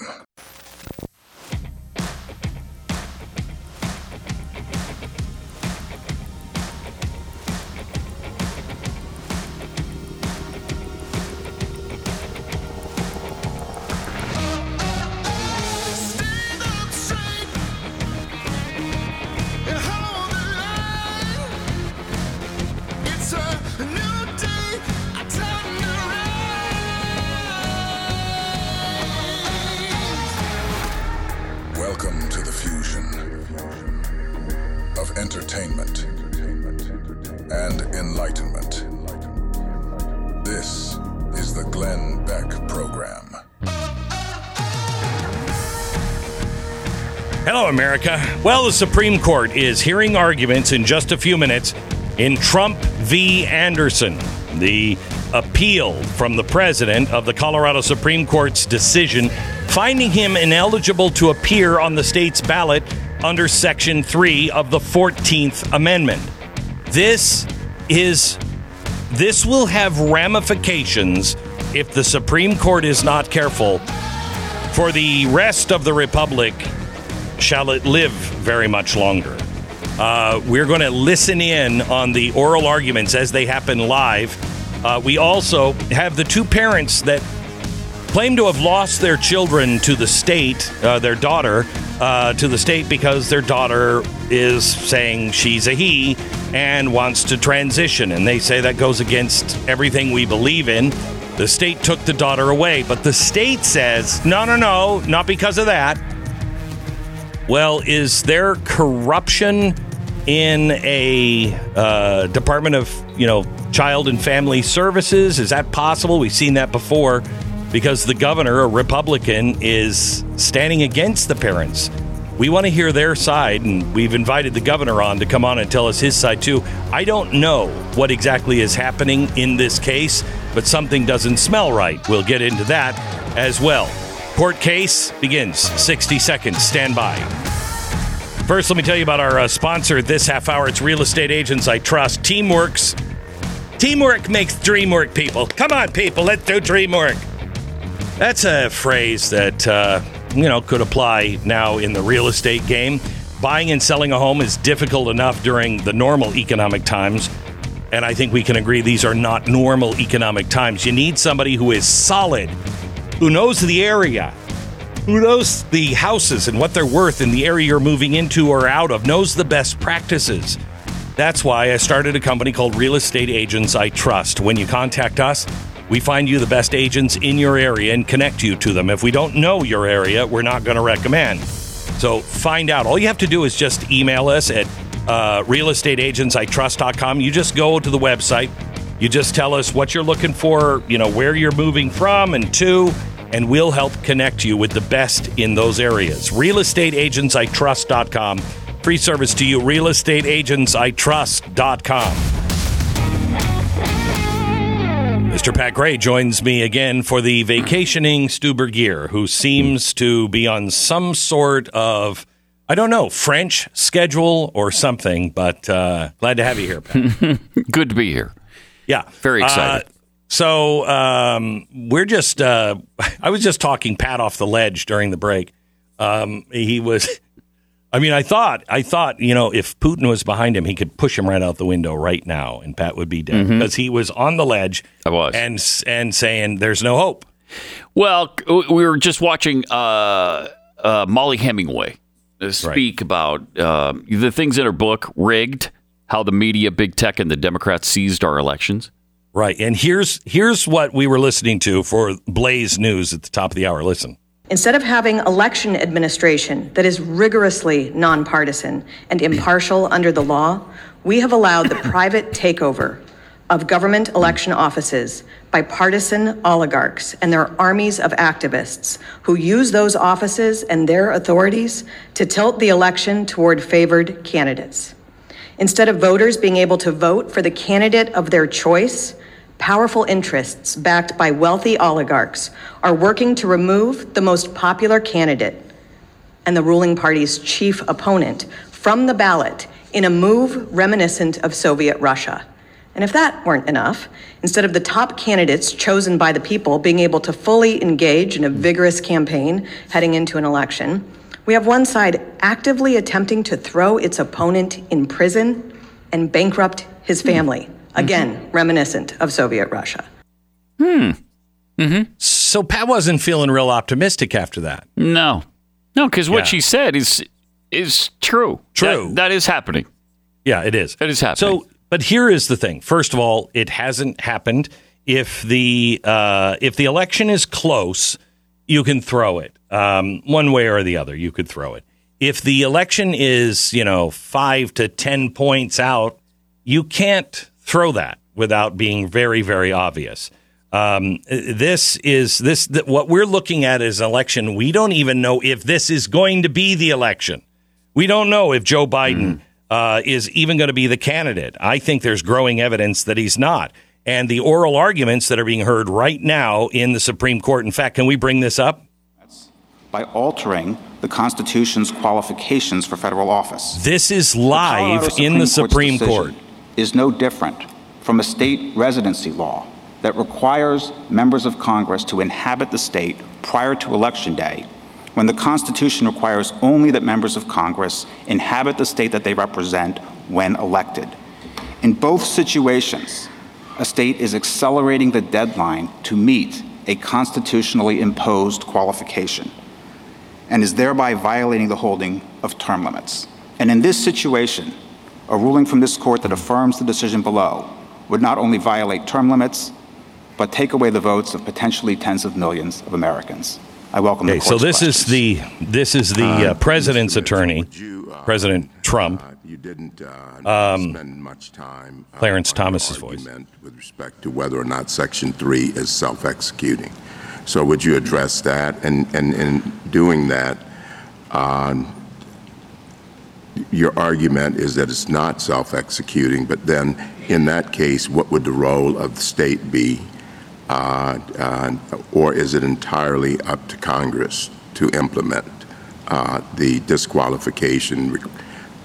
America. Well, the Supreme Court is hearing arguments in just a few minutes in Trump v. Anderson, the appeal from the president of the Colorado Supreme Court's decision finding him ineligible to appear on the state's ballot under Section 3 of the 14th Amendment. This is this will have ramifications if the Supreme Court is not careful for the rest of the republic shall it live very much longer. Uh, we're going to listen in on the oral arguments as they happen live. Uh, we also have the two parents that claim to have lost their children to the state, uh, their daughter, uh, to the state because their daughter is saying she's a he and wants to transition. And they say that goes against everything we believe in. The state took the daughter away, but the state says, no, no, no, not because of that. Well, is there corruption in a uh, Department of, you know, Child and Family Services? Is that possible? We've seen that before because the governor, a Republican, is standing against the parents. We want to hear their side, and we've invited the governor on to come on and tell us his side too. I don't know what exactly is happening in this case, but something doesn't smell right. We'll get into that as well. Court case begins 60 seconds. Stand by. First, let me tell you about our uh, sponsor this half hour. It's Real Estate Agents I Trust. Teamworks. Teamwork makes dream work, people. Come on, people. Let's do dream work. That's a phrase that, uh, you know, could apply now in the real estate game. Buying and selling a home is difficult enough during the normal economic times. And I think we can agree these are not normal economic times. You need somebody who is solid who knows the area, who knows the houses and what they're worth in the area you're moving into or out of, knows the best practices. That's why I started a company called Real Estate Agents I Trust. When you contact us, we find you the best agents in your area and connect you to them. If we don't know your area, we're not going to recommend. So find out. All you have to do is just email us at uh, realestateagentsitrust.com. You just go to the website. You just tell us what you're looking for, you know, where you're moving from and to, and we'll help connect you with the best in those areas. Realestateagentsitrust.com. Free service to you, realestateagentsitrust.com. Mr. Pat Gray joins me again for the vacationing Stu Burguiere, who seems to be on some sort of, I don't know, French schedule or something, but uh, glad to have you here, Pat. Good to be here. Yeah. Very excited. Uh, so um, we're just, uh, I was just talking Pat off the ledge during the break. Um, he was I mean, I thought, I thought, you know, if Putin was behind him, he could push him right out the window right now, and Pat would be dead because he was on the ledge. I was. and and saying there's no hope. Well, we were just watching uh, uh, Mollie Hemingway speak about uh, the things in her book, Rigged, how the media, big tech, and the Democrats seized our elections. Right, and here's here's what we were listening to for Blaze News at the top of the hour. Listen. Instead of having election administration that is rigorously nonpartisan and impartial under the law, we have allowed the private takeover of government election offices by partisan oligarchs and their armies of activists who use those offices and their authorities to tilt the election toward favored candidates. Instead of voters being able to vote for the candidate of their choice, powerful interests backed by wealthy oligarchs are working to remove the most popular candidate and the ruling party's chief opponent from the ballot in a move reminiscent of Soviet Russia. And if that weren't enough, instead of the top candidates chosen by the people being able to fully engage in a vigorous campaign heading into an election, we have one side actively attempting to throw its opponent in prison and bankrupt his family. Again, reminiscent of Soviet Russia. Hmm. Mhm. So Pat wasn't feeling real optimistic after that. No, no, because what Yeah. she said is is true. True. That- that is happening. Yeah, it is. It is happening. So, but here is the thing. First of all, it hasn't happened. If the uh, if the election is close, you can throw it um, one way or the other. You could throw it. If the election is you know five to ten points out, you can't throw that without being very very obvious. Um, this is this th- what we're looking at is an election. We don't even know if this is going to be the election. We don't know if Joe Biden uh, is even going to be the candidate. I think there's growing evidence that he's not. And the oral arguments that are being heard right now in the Supreme Court. In fact, can we bring this up? by altering the Constitution's qualifications for federal office. This is live Colorado in the Court's Supreme Court. Is no different from a state residency law that requires members of Congress to inhabit the state prior to Election Day, when the Constitution requires only that members of Congress inhabit the state that they represent when elected. In both situations, a state is accelerating the deadline to meet a constitutionally imposed qualification and is thereby violating the holding of term limits. And in this situation, a ruling from this court that affirms the decision below would not only violate term limits, but take away the votes of potentially tens of millions of Americans. I welcome Okay, the so court's this is the this is the uh, president's Mr. Attorney, you, uh, President Trump. uh, you didn't uh, spend much time. uh, Clarence on Thomas's voice. With respect to whether or not Section 3 is self-executing. So would you address that? And, and in doing that, um, your argument is that it's not self-executing, but then in that case, what would the role of the state be? Uh, uh, Or is it entirely up to Congress to implement uh, the disqualification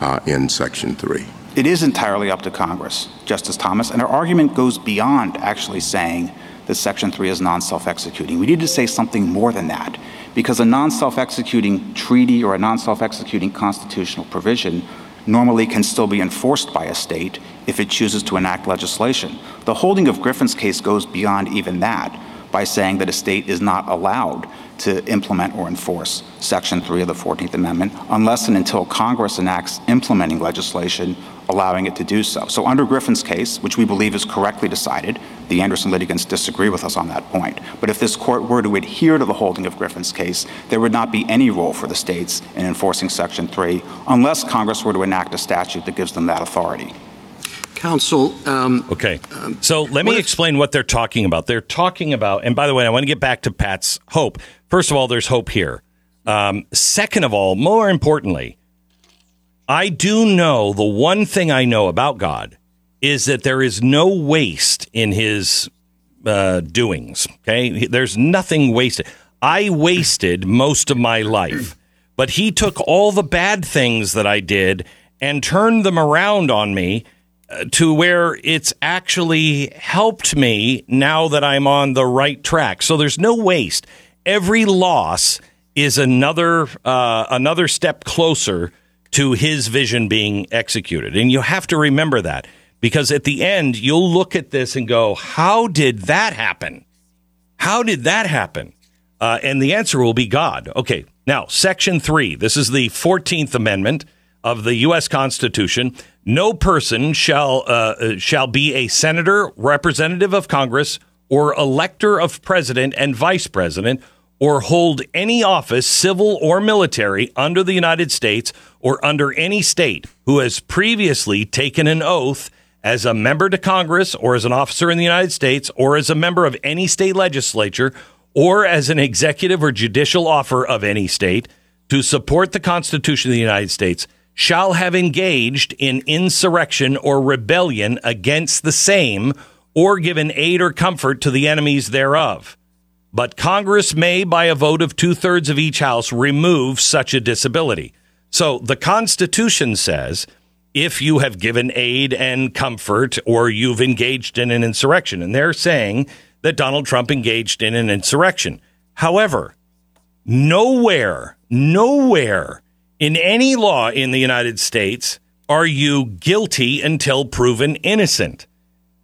uh, in Section 3? It is entirely up to Congress, Justice Thomas, and our argument goes beyond actually saying that Section 3 is non self executing. We need to say something more than that, because a non self executing treaty or a non self executing constitutional provision normally can still be enforced by a state if it chooses to enact legislation. The holding of Griffin's case goes beyond even that. by saying that a state is not allowed to implement or enforce Section 3 of the 14th Amendment unless and until Congress enacts implementing legislation allowing it to do so. So, under Griffin's case, which we believe is correctly decided, the Anderson litigants disagree with us on that point. But if this court were to adhere to the holding of Griffin's case, there would not be any role for the states in enforcing Section 3 unless Congress were to enact a statute that gives them that authority. Counsel. Um, okay. So let me explain what they're talking about. They're talking about, and by the way, I want to get back to Pat's hope. First of all, there's hope here. Um, second of all, more importantly, I do know the one thing I know about God is that there is no waste in his uh, doings. Okay. There's nothing wasted. I wasted most of my life, but he took all the bad things that I did and turned them around on me uh, to where it's actually helped me now that I'm on the right track. So there's no waste. Every loss is another uh, another step closer to his vision being executed. And you have to remember that because at the end, you'll look at this and go, How did that happen? How did that happen? Uh, and the answer will be God. Okay, now, Section 3. This is the 14th Amendment of the U.S. Constitution. No person shall, uh, shall be a senator, representative of Congress, or elector of president and vice president or hold any office, civil or military, under the United States or under any state who has previously taken an oath as a member to Congress or as an officer in the United States or as a member of any state legislature or as an executive or judicial officer of any state to support the Constitution of the United States shall have engaged in insurrection or rebellion against the same or given aid or comfort to the enemies thereof but Congress may, by a vote of two thirds of each house, remove such a disability. So the Constitution says if you have given aid and comfort or you've engaged in an insurrection, and they're saying that Donald Trump engaged in an insurrection. However, nowhere, nowhere in any law in the United States are you guilty until proven innocent.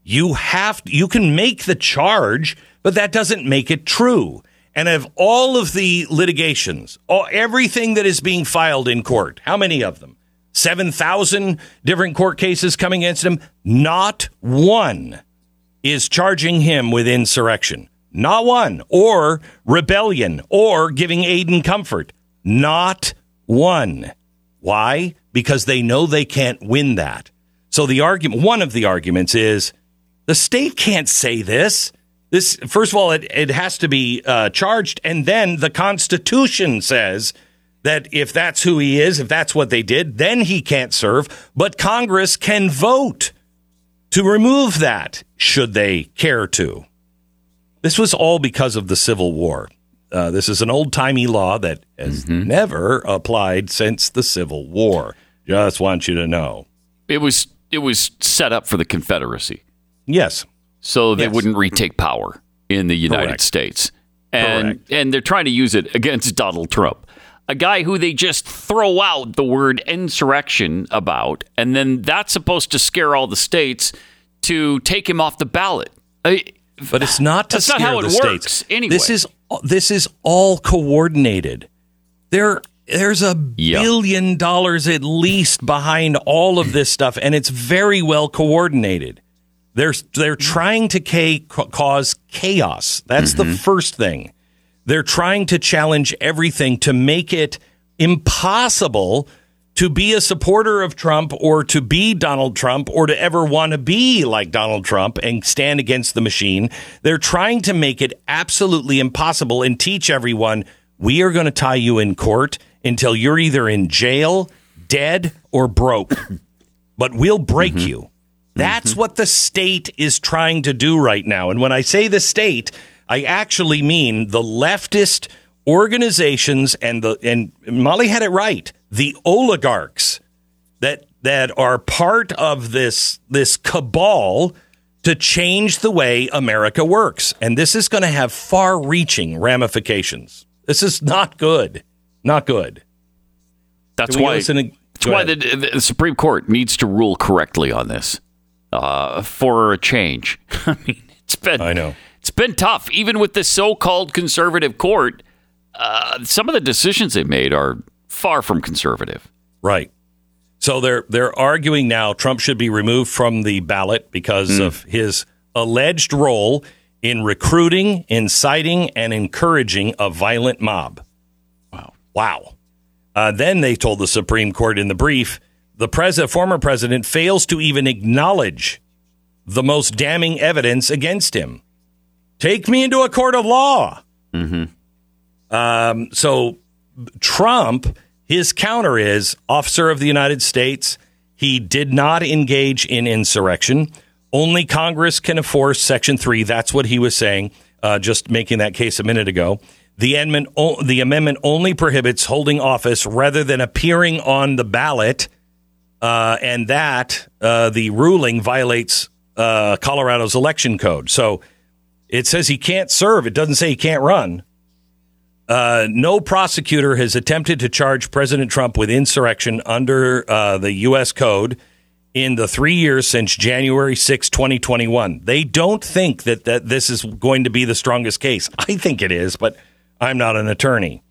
You have you can make the charge but that doesn't make it true. And of all of the litigations, all, everything that is being filed in court, how many of them? 7,000 different court cases coming against him. Not one is charging him with insurrection. Not one. Or rebellion or giving aid and comfort. Not one. Why? Because they know they can't win that. So the argument, one of the arguments is the state can't say this. This first of all, it, it has to be uh, charged, and then the Constitution says that if that's who he is, if that's what they did, then he can't serve. But Congress can vote to remove that should they care to. This was all because of the Civil War. Uh, this is an old timey law that has mm-hmm. never applied since the Civil War. Just want you to know. It was it was set up for the Confederacy. Yes so they yes. wouldn't retake mm-hmm. power in the United Correct. States. And Correct. and they're trying to use it against Donald Trump. A guy who they just throw out the word insurrection about, and then that's supposed to scare all the states to take him off the ballot. I, but it's not to that's scare not how the it states. Anyway. This is this is all coordinated. There there's a yep. billion dollars at least behind all of this stuff, and it's very well coordinated. They're they're trying to ca- cause chaos. That's mm-hmm. the first thing. They're trying to challenge everything to make it impossible to be a supporter of Trump or to be Donald Trump or to ever want to be like Donald Trump and stand against the machine. They're trying to make it absolutely impossible and teach everyone we are going to tie you in court until you're either in jail, dead, or broke. but we'll break mm-hmm. you. That's mm-hmm. what the state is trying to do right now. And when I say the state, I actually mean the leftist organizations and the and Molly had it right. The oligarchs that that are part of this this cabal to change the way America works. And this is going to have far-reaching ramifications. This is not good. Not good. That's why that's why the, the Supreme Court needs to rule correctly on this uh, for a change. I mean, it's been I know It's been tough, even with the so-called conservative court. Uh, some of the decisions they made are far from conservative. Right. So they're they're arguing now Trump should be removed from the ballot because mm. of his alleged role in recruiting, inciting, and encouraging a violent mob. Wow. Wow. Uh, then they told the Supreme Court in the brief the pres- former president fails to even acknowledge the most damning evidence against him. Take me into a court of law. Mm-hmm. Um, so Trump, his counter is officer of the United States. He did not engage in insurrection. Only Congress can enforce Section 3. That's what he was saying, uh, just making that case a minute ago. The amendment, the amendment only prohibits holding office rather than appearing on the ballot, uh, and that uh, the ruling violates uh, Colorado's election code. So it says he can't serve. It doesn't say he can't run. Uh, no prosecutor has attempted to charge President Trump with insurrection under uh, the U.S. Code in the three years since January 6, 2021. They don't think that, that this is going to be the strongest case. I think it is, but I'm not an attorney.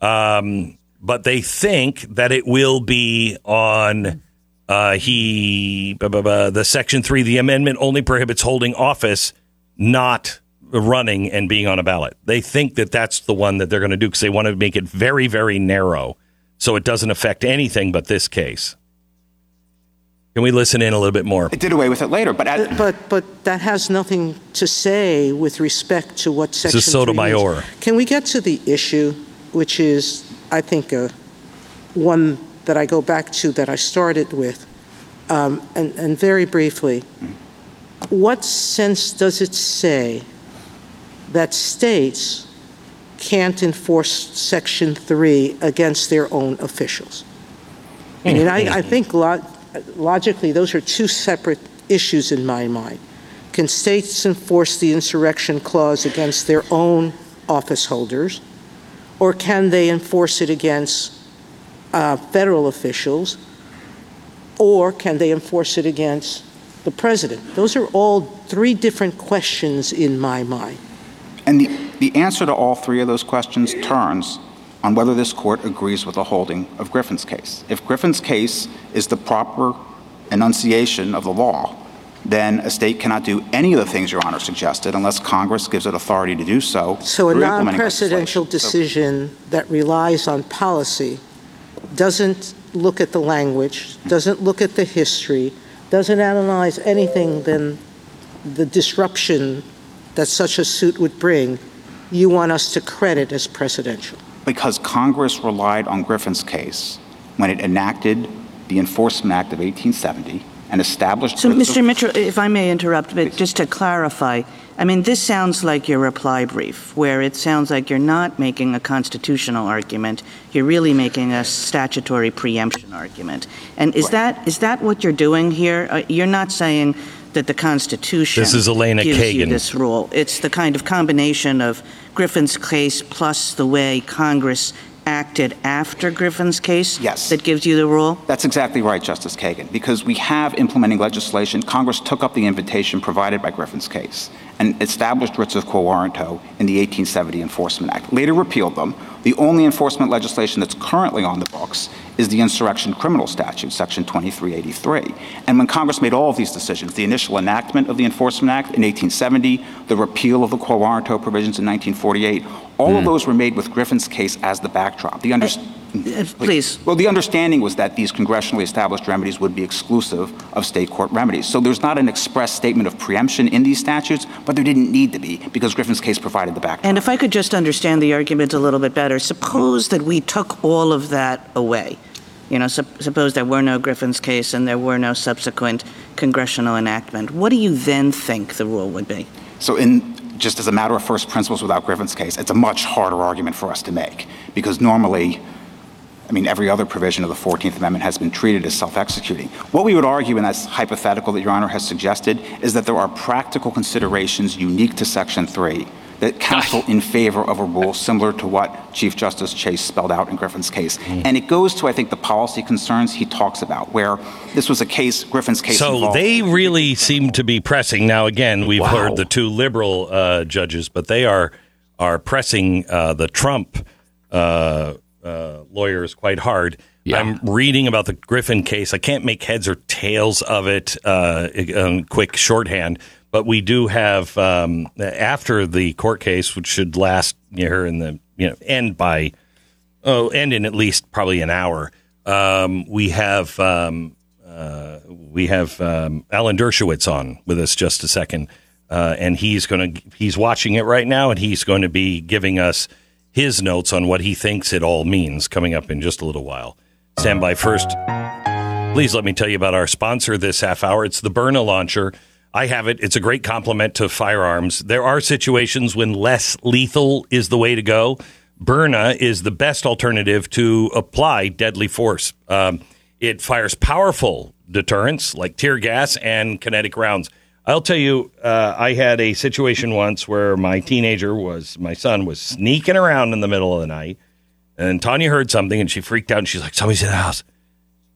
Um, but they think that it will be on uh, he blah, blah, blah, the Section 3. The amendment only prohibits holding office, not running and being on a ballot. They think that that's the one that they're going to do because they want to make it very, very narrow so it doesn't affect anything but this case. Can we listen in a little bit more? It did away with it later, but at, but but that has nothing to say with respect to what section. This is Sotomayor. Can we get to the issue, which is, I think, a, one that I go back to that I started with, um, and, and very briefly, what sense does it say that states can't enforce Section 3 against their own officials? I mean, I, I think logically, those are two separate issues in my mind. Can states enforce the insurrection clause against their own office holders, or can they enforce it against uh, federal officials, or can they enforce it against the president? Those are all three different questions in my mind. And the, the answer to all three of those questions turns on whether this court agrees with the holding of Griffin's case. If Griffin's case is the proper enunciation of the law, then a state cannot do any of the things Your Honor suggested unless Congress gives it authority to do so. So a non-precedential decision so, that relies on policy doesn't look at the language, doesn't look at the history, doesn't analyze anything than the disruption that such a suit would bring, you want us to credit as precedential because Congress relied on Griffin's case when it enacted the Enforcement Act of 1870 and established. So, Mr. Mitchell, if I may interrupt, but just to clarify, I mean, this sounds like your reply brief, where it sounds like you're not making a constitutional argument. You're really making a statutory preemption argument. And is right. that is that what you're doing here? Uh, you're not saying that the Constitution this is Elena gives Kagan. you this rule. It's the kind of combination of Griffin's case plus the way Congress acted after Griffin's case yes. that gives you the rule? That's exactly right, Justice Kagan, because we have implementing legislation. Congress took up the invitation provided by Griffin's case and established writs of quo warranto in the 1870 Enforcement Act, later repealed them. The only enforcement legislation that's currently on the books is the Insurrection Criminal Statute, Section 2383. And when Congress made all of these decisions, the initial enactment of the Enforcement Act in 1870, the repeal of the quo warranto provisions in 1948, all mm. of hmm. those were made with Griffin's case as the backdrop. The under- uh, uh, please. Well, the understanding was that these congressionally established remedies would be exclusive of state court remedies. So there's not an express statement of preemption in these statutes, but there didn't need to be because Griffin's case provided the backdrop. And if I could just understand the argument a little bit better, suppose that we took all of that away. You know, su- suppose there were no Griffin's case and there were no subsequent congressional enactment. What do you then think the rule would be? So, in just as a matter of first principles without Griffin's case, it's a much harder argument for us to make because normally, I mean, every other provision of the 14th Amendment has been treated as self executing. What we would argue, and that's hypothetical that Your Honor has suggested, is that there are practical considerations unique to Section 3 that counsel in favor of a rule similar to what Chief Justice Chase spelled out in Griffin's case. Mm. And it goes to, I think, the policy concerns he talks about, where this was a case, Griffin's case. So involved- they really seem to be pressing. Now, again, we've Wow. heard the two liberal uh, judges, but they are are pressing uh, the Trump uh, uh, lawyers quite hard. I'm reading about the Griffin case. I can't make heads or tails of it. Uh, in quick shorthand, but we do have um, after the court case, which should last here in the you know end by oh end in at least probably an hour. Um, we have um, uh, we have um, Alan Dershowitz on with us just a second, uh, and he's going to he's watching it right now, and he's going to be giving us his notes on what he thinks it all means coming up in just a little while. Stand by first. Please let me tell you about our sponsor this half hour. It's the Byrna launcher. I have it. It's a great complement to firearms. There are situations when less lethal is the way to go. Byrna is the best alternative to apply deadly force. Um, it fires powerful deterrents like tear gas and kinetic rounds. I'll tell you, uh, I had a situation once where my teenager was, my son was sneaking around in the middle of the night, and Tanya heard something and she freaked out and she's like, somebody's in the house.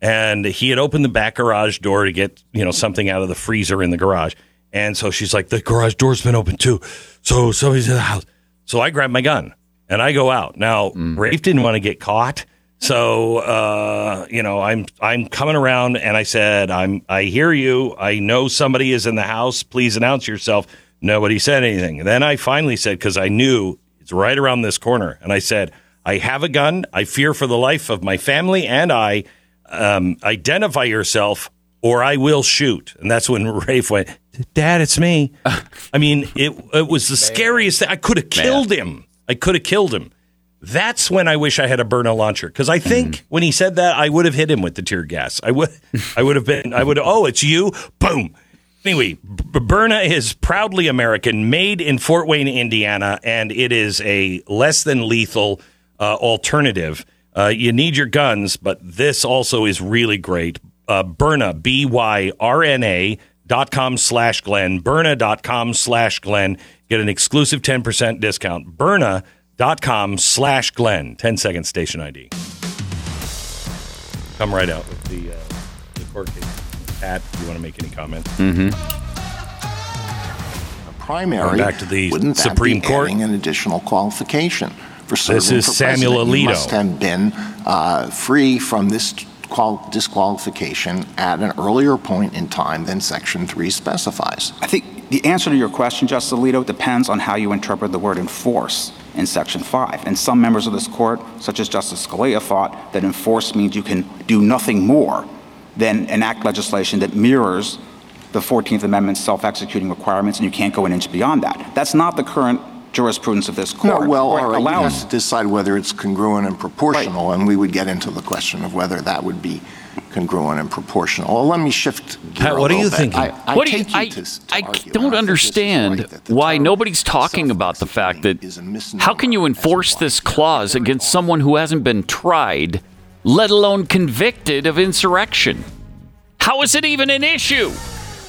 And he had opened the back garage door to get, you know, something out of the freezer in the garage. And so she's like, the garage door's been open too. So somebody's in the house. So I grabbed my gun and I go out. Now, Rafe didn't want to get caught. So uh, you know, I'm I'm coming around and I said, I'm I hear you. I know somebody is in the house. Please announce yourself. Nobody said anything. And then I finally said, because I knew it's right around this corner, and I said, I have a gun. I fear for the life of my family and I. Um, identify yourself or I will shoot. And that's when Rafe went, Dad, it's me. I mean, it it was the scariest thing. I could have killed him. I could have killed him. That's when I wish I had a Byrna launcher because I think when he said that, I would have hit him with the tear gas. I would, I would have been, I would. Oh, it's you! Boom. Anyway, B- Byrna is proudly American, made in Fort Wayne, Indiana, and it is a less than lethal uh, alternative. Uh, you need your guns, but this also is really great. Uh, Byrna, B Y R N A dot com slash Glenn, Byrna dot com slash Glenn. Get an exclusive 10% discount. Byrna dot com slash Glenn. 10 second station ID. Come right out with the, uh, the court case. Pat, do you want to make any comments? Mm-hmm. primary. Back to the Supreme be Court? adding an additional qualification for serving This is for Samuel president? You Alito. must have been uh, free from this qual- disqualification at an earlier point in time than Section 3 specifies. I think the answer to your question, Justice Alito, depends on how you interpret the word enforce in Section 5. And some members of this court, such as Justice Scalia, thought that enforce means you can do nothing more than enact legislation that mirrors the 14th Amendment's self-executing requirements, and you can't go an inch beyond that. That's not the current jurisprudence of this court. No, well, Or it all right, you allows- have to decide whether it's congruent and proportional, and we would get into the question of whether that would be congruent and proportional. Well, let me shift gear Pat, a what are you bit. thinking? I, I What do you- take you I- to, to I argue, don't and I think this is understand right, why nobody's talking about the fact that how can you enforce this clause against someone who hasn't been tried, let alone convicted of insurrection? How is it even an issue?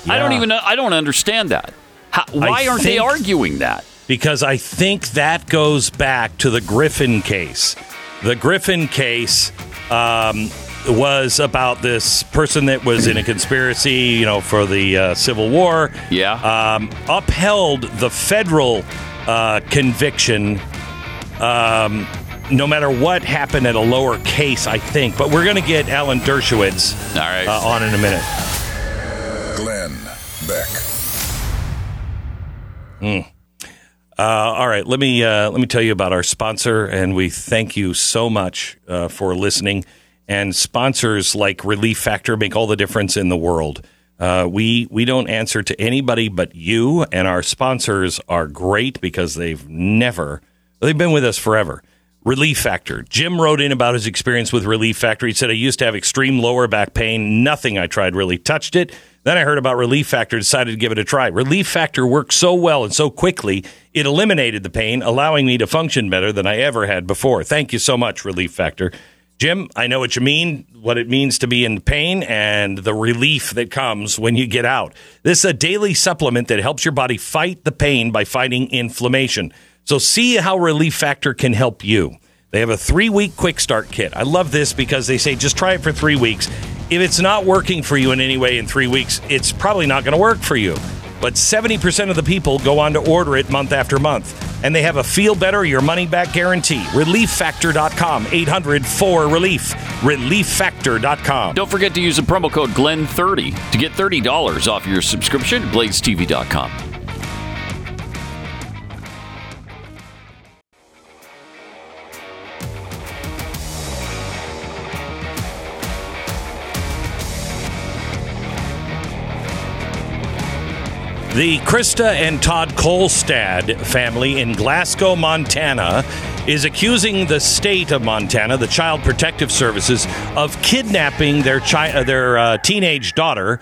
I don't even I don't understand that. How, why I aren't they arguing that? Because I think that goes back to the Griffin case. The Griffin case um, was about this person that was in a conspiracy, you know, for the uh, Civil War. Yeah. Um, upheld the federal uh, conviction. Um, no matter what happened at a lower case, I think. But we're going to get Alan Dershowitz All right. uh, on in a minute. Glenn Beck. Mm. Uh, all right, let me uh, let me tell you about our sponsor, and we thank you so much uh, for listening. And sponsors like Relief Factor make all the difference in the world. Uh, we we don't answer to anybody but you, and our sponsors are great because they've never they've been with us forever. Relief Factor. Jim wrote in about his experience with Relief Factor. He said, I used to have extreme lower back pain. Nothing I tried really touched it. Then I heard about Relief Factor, decided to give it a try. Relief Factor worked so well and so quickly, it eliminated the pain, allowing me to function better than I ever had before. Thank you so much, Relief Factor. Jim, I know what you mean, what it means to be in pain, and the relief that comes when you get out. This is a daily supplement that helps your body fight the pain by fighting inflammation. So, see how Relief Factor can help you. They have a three week quick start kit. I love this because they say just try it for three weeks. If it's not working for you in any way in three weeks, it's probably not going to work for you. But 70% of the people go on to order it month after month. And they have a feel better, your money back guarantee. ReliefFactor.com, 800 4 Relief. ReliefFactor.com. Don't forget to use the promo code GLEN30 to get $30 off your subscription at BlazeTV.com. The Krista and Todd Kolstad family in Glasgow, Montana, is accusing the state of Montana, the Child Protective Services, of kidnapping their chi- uh, their uh, teenage daughter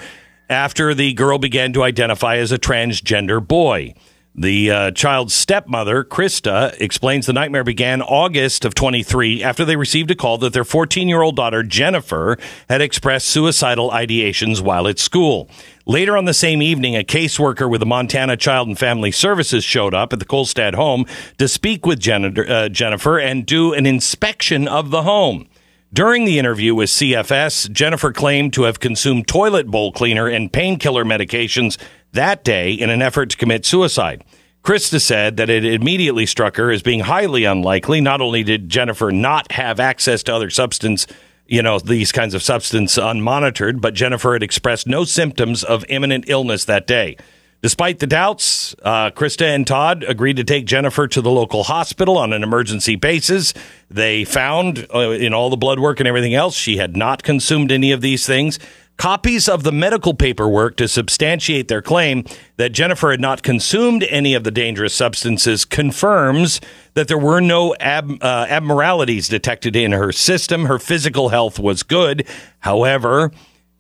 after the girl began to identify as a transgender boy. The uh, child's stepmother, Krista, explains the nightmare began August of 23 after they received a call that their 14 year old daughter, Jennifer, had expressed suicidal ideations while at school. Later on the same evening, a caseworker with the Montana Child and Family Services showed up at the Kolstad home to speak with uh, Jennifer and do an inspection of the home. During the interview with CFS, Jennifer claimed to have consumed toilet bowl cleaner and painkiller medications that day in an effort to commit suicide. Krista said that it immediately struck her as being highly unlikely. Not only did Jennifer not have access to other substance, you know, these kinds of substance unmonitored, but Jennifer had expressed no symptoms of imminent illness that day. Despite the doubts, uh, Krista and Todd agreed to take Jennifer to the local hospital on an emergency basis. They found uh, in all the blood work and everything else, she had not consumed any of these things. Copies of the medical paperwork to substantiate their claim that Jennifer had not consumed any of the dangerous substances confirms that there were no ab- uh, abnormalities detected in her system. Her physical health was good. However,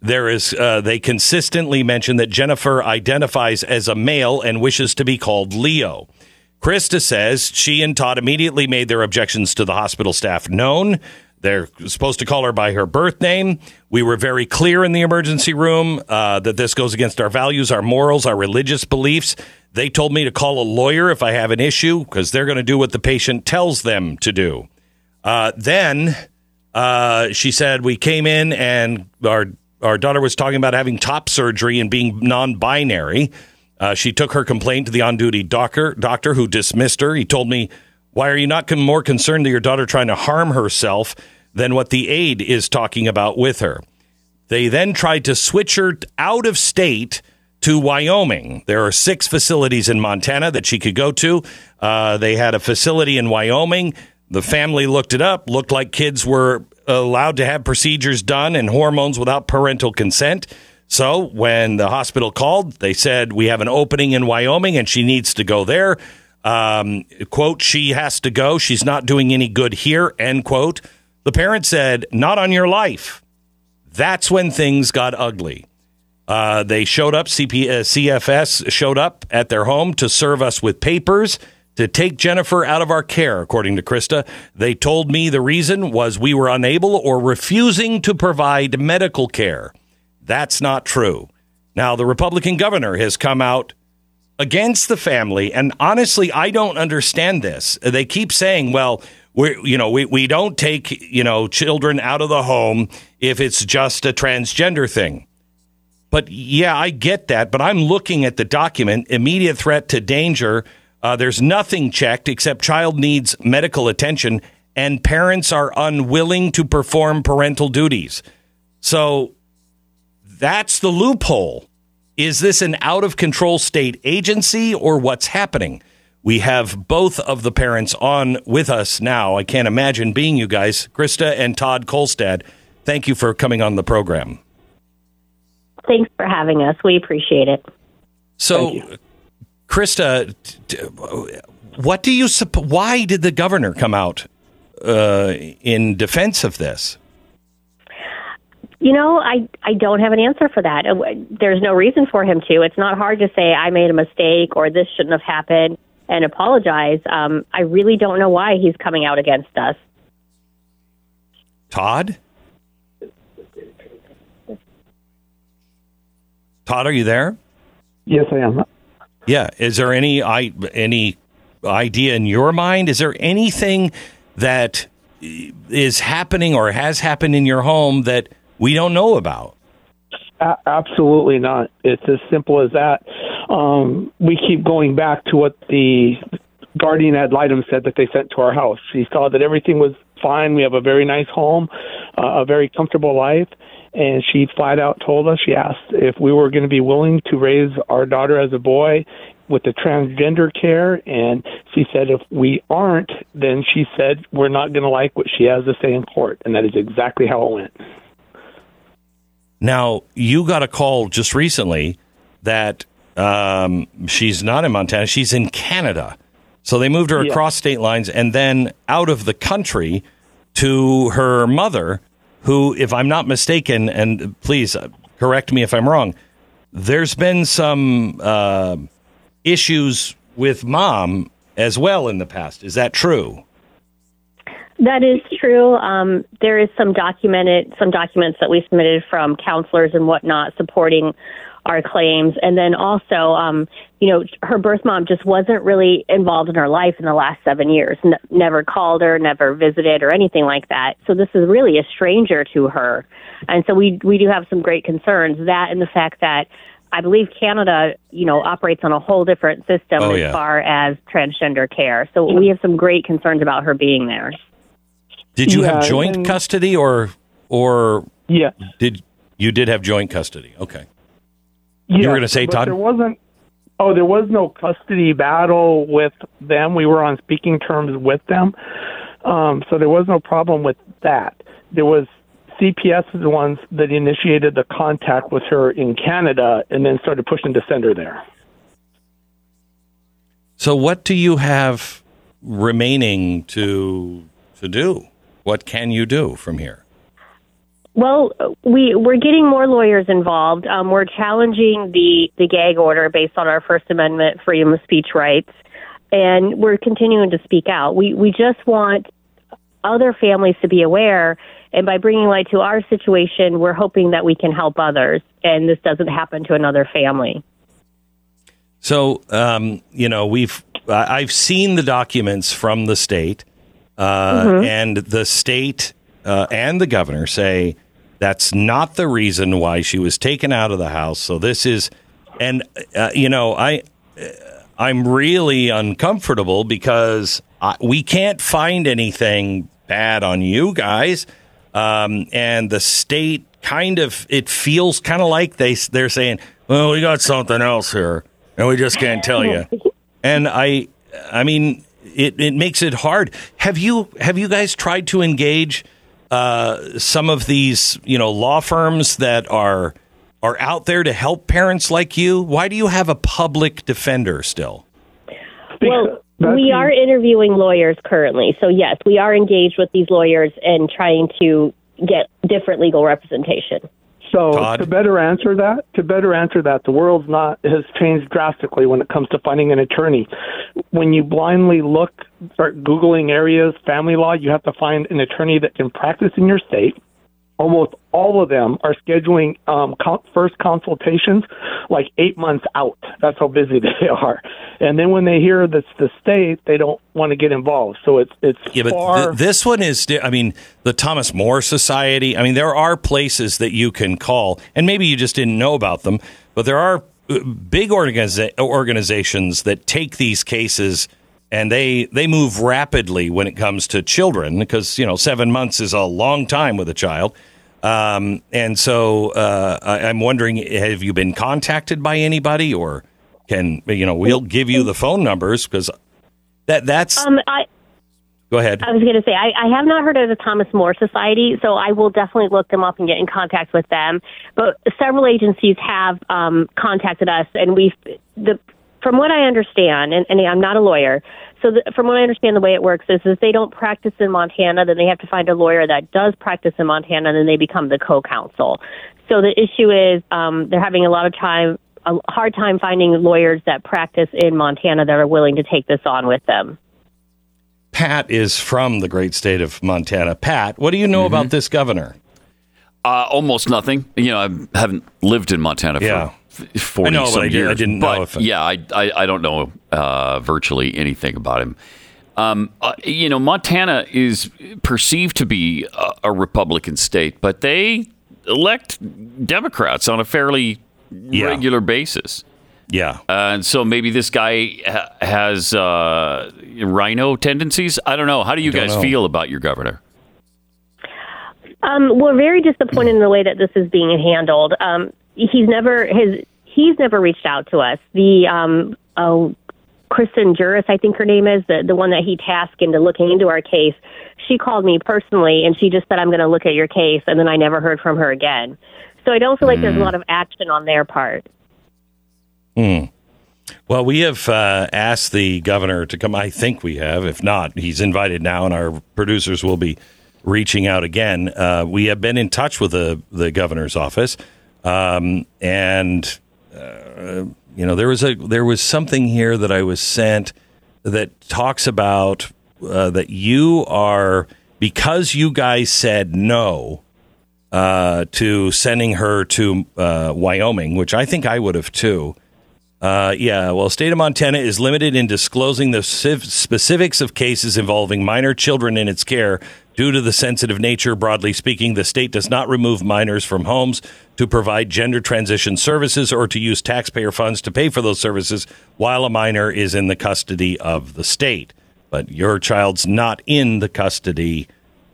there is uh, they consistently mention that Jennifer identifies as a male and wishes to be called Leo. Krista says she and Todd immediately made their objections to the hospital staff known. They're supposed to call her by her birth name. We were very clear in the emergency room uh, that this goes against our values, our morals, our religious beliefs. They told me to call a lawyer if I have an issue because they're going to do what the patient tells them to do. Uh, then uh, she said we came in and our our daughter was talking about having top surgery and being non-binary. Uh, she took her complaint to the on-duty doctor, doctor who dismissed her. He told me why are you not more concerned that your daughter trying to harm herself than what the aide is talking about with her? They then tried to switch her out of state to Wyoming. There are six facilities in Montana that she could go to. Uh, they had a facility in Wyoming. The family looked it up, looked like kids were allowed to have procedures done and hormones without parental consent. So when the hospital called, they said, We have an opening in Wyoming and she needs to go there. Um, quote, she has to go. She's not doing any good here, end quote. The parent said, not on your life. That's when things got ugly. Uh, they showed up, CP, uh, CFS showed up at their home to serve us with papers to take Jennifer out of our care, according to Krista. They told me the reason was we were unable or refusing to provide medical care. That's not true. Now, the Republican governor has come out against the family. And honestly, I don't understand this. They keep saying, well, we you know we, we don't take you know children out of the home if it's just a transgender thing. But yeah, I get that. But I'm looking at the document, immediate threat to danger. Uh, there's nothing checked except child needs medical attention and parents are unwilling to perform parental duties. So that's the loophole. Is this an out of control state agency or what's happening? We have both of the parents on with us now. I can't imagine being you guys, Krista and Todd Kolstad. Thank you for coming on the program. Thanks for having us. We appreciate it. So, Krista, what do you why did the governor come out uh, in defense of this? You know, I I don't have an answer for that. Uh, there's no reason for him to. It's not hard to say I made a mistake or this shouldn't have happened and apologize. Um, I really don't know why he's coming out against us. Todd? Todd, are you there? Yes, I am. Yeah. Is there any I any idea in your mind? Is there anything that is happening or has happened in your home that we don't know about? A- absolutely not. It's as simple as that. Um, we keep going back to what the guardian ad litem said that they sent to our house. She saw that everything was fine. We have a very nice home, uh, a very comfortable life. And she flat out told us, she asked if we were going to be willing to raise our daughter as a boy with the transgender care. And she said, if we aren't, then she said, we're not going to like what she has to say in court. And that is exactly how it went. Now, you got a call just recently that um, she's not in Montana, she's in Canada. So they moved her Yeah. across state lines and then out of the country to her mother, who, if I'm not mistaken, and please uh, correct me if I'm wrong, there's been some uh, issues with mom as well in the past. Is that true? That is true. Um, there is some documented some documents that we submitted from counselors and whatnot supporting our claims, and then also, um, you know, her birth mom just wasn't really involved in her life in the last seven years. N- never called her, never visited, or anything like that. So this is really a stranger to her, and so we we do have some great concerns. That and the fact that. I believe Canada, you know, operates on a whole different system Oh, as yeah. far as transgender care. So we have some great concerns about her being there. Did you have joint and- custody or or Yeah. did you did have joint custody? Okay. Yeah, You were gonna say, but Todd? There wasn't. Oh, there was no custody battle with them. We were on speaking terms with them, um, so there was no problem with that. There was CPS is the ones that initiated the contact with her in Canada, and then started pushing to send her there. So what do you have remaining to to do? What can you do from here? Well, we we're getting more lawyers involved. Um, we're challenging the the gag order based on our First Amendment freedom of speech rights, and we're continuing to speak out. We we just want other families to be aware, and by bringing light to our situation, we're hoping that we can help others, and this doesn't happen to another family. So, um, you know, we've I've seen the documents from the state, uh, Mhm. and the state uh, and the governor say that's not the reason why she was taken out of the house. So this is, and uh, you know, I I'm really uncomfortable because I, we can't find anything bad on you guys, um, and the state kind of it feels kind of like they they're saying, well, we got something else here, and we just can't tell you. And I, I mean, it it makes it hard. Have you have you guys tried to engage uh, some of these you know law firms that are are out there to help parents like you? Why do you have a public defender still? Well, we are interviewing lawyers currently. So, yes, we are engaged with these lawyers and trying to get different legal representation. So to better answer that, to better answer that, the world's not has changed drastically when it comes to finding an attorney. When you blindly look, start googling areas, family law, you have to find an attorney that can practice in your state. Almost all of them are scheduling um, first consultations like eight months out. That's how busy they are. And then when they hear that's the state, they don't want to get involved. So it's it's Yeah, but far. th- this one is. I mean, the Thomas More Society. I mean, there are places that you can call, and maybe you just didn't know about them. But there are uh, big organiza- organizations that take these cases, and they they move rapidly when it comes to children because you know seven months is a long time with a child. Um, and so uh, I, I'm wondering, have you been contacted by anybody, or can you know we'll give you the phone numbers because that that's Um, I, go ahead. I was going to say, I, I have not heard of the Thomas More Society, so I will definitely look them up and get in contact with them. But several agencies have um, contacted us, and we've, the, from what I understand, and, and I'm not a lawyer, so, the, from what I understand, the way it works is if they don't practice in Montana, then they have to find a lawyer that does practice in Montana, and then they become the co-counsel. So the issue is um, they're having a lot of time, a hard time finding lawyers that practice in Montana that are willing to take this on with them. Pat is from the great state of Montana. Pat, what do you know mm-hmm. about this governor? Uh, almost nothing. You know, I haven't lived in Montana for yeah. 40 know, some I years. I didn't but know. If it... yeah, I, I, I, don't know uh, virtually anything about him. Um, uh, you know, Montana is perceived to be a, a, Republican state, but they elect Democrats on a fairly yeah. regular basis. Yeah. Uh, and so maybe this guy ha- has uh, RINO tendencies. I don't know. How do you guys know. feel about your governor? Um, we're very disappointed in the way that this is being handled. Um, he's never his he's never reached out to us. The um, oh, Kristen Juras, I think her name is the the one that he tasked into looking into our case. She called me personally, and she just said, "I'm going to look at your case," and then I never heard from her again. So I don't feel like there's a lot of action on their part. Hmm. Well, we have uh, asked the governor to come. I think we have. If not, he's invited now, and our producers will be reaching out again. Uh, we have been in touch with the the governor's office, um, and you know there was a there was something here that I was sent that talks about uh, that you are because you guys said no uh, to sending her to uh, Wyoming, which I think I would have too. Uh, yeah, well, state of Montana is limited in disclosing the specifics of cases involving minor children in its care due to the sensitive nature. Broadly speaking, the state does not remove minors from homes to provide gender transition services or to use taxpayer funds to pay for those services while a minor is in the custody of the state. But your child's not in the custody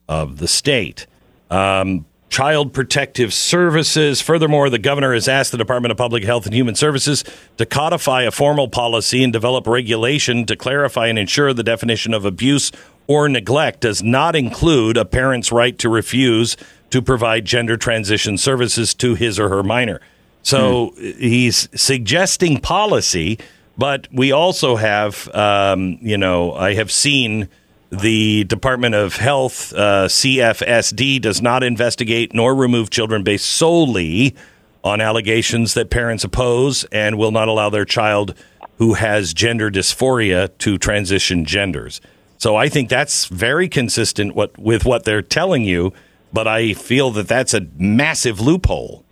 of the state. Um, Child Protective Services. Furthermore, the governor has asked the Department of Public Health and Human Services to codify a formal policy and develop regulation to clarify and ensure the definition of abuse or neglect does not include a parent's right to refuse to provide gender transition services to his or her minor. So he's suggesting policy, but we also have, um, you know, I have seen the Department of Health, uh, CFSD, does not investigate nor remove children based solely on allegations that parents oppose and will not allow their child who has gender dysphoria to transition genders. So I think that's very consistent what, with what they're telling you, but I feel that that's a massive loophole.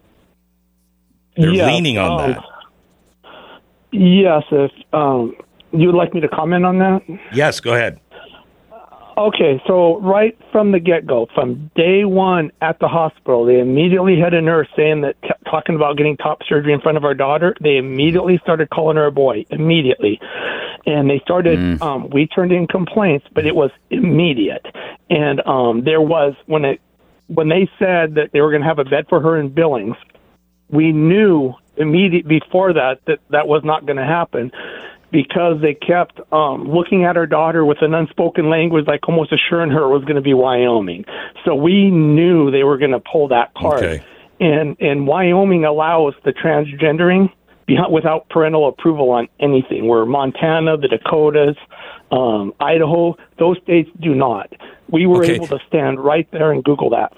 They're Yeah, leaning on um, that. Yes, if um, you would like me to comment on that. Yes, go ahead. Okay, so right from the get go, from day one at the hospital, they immediately had a nurse saying that, t- talking about getting top surgery in front of our daughter. They immediately started calling her a boy, immediately. And they started, um, we turned in complaints, but it was immediate. And um, there was, when it, when they said that they were going to have a bed for her in Billings, we knew immediate before that that that was not going to happen because they kept um, looking at our daughter with an unspoken language, like almost assuring her it was going to be Wyoming. So we knew they were going to pull that card. Okay. And and Wyoming allows the transgendering without parental approval on anything. Where Montana, the Dakotas, um, Idaho, those states do not. We were Okay. able to stand right there and Google that.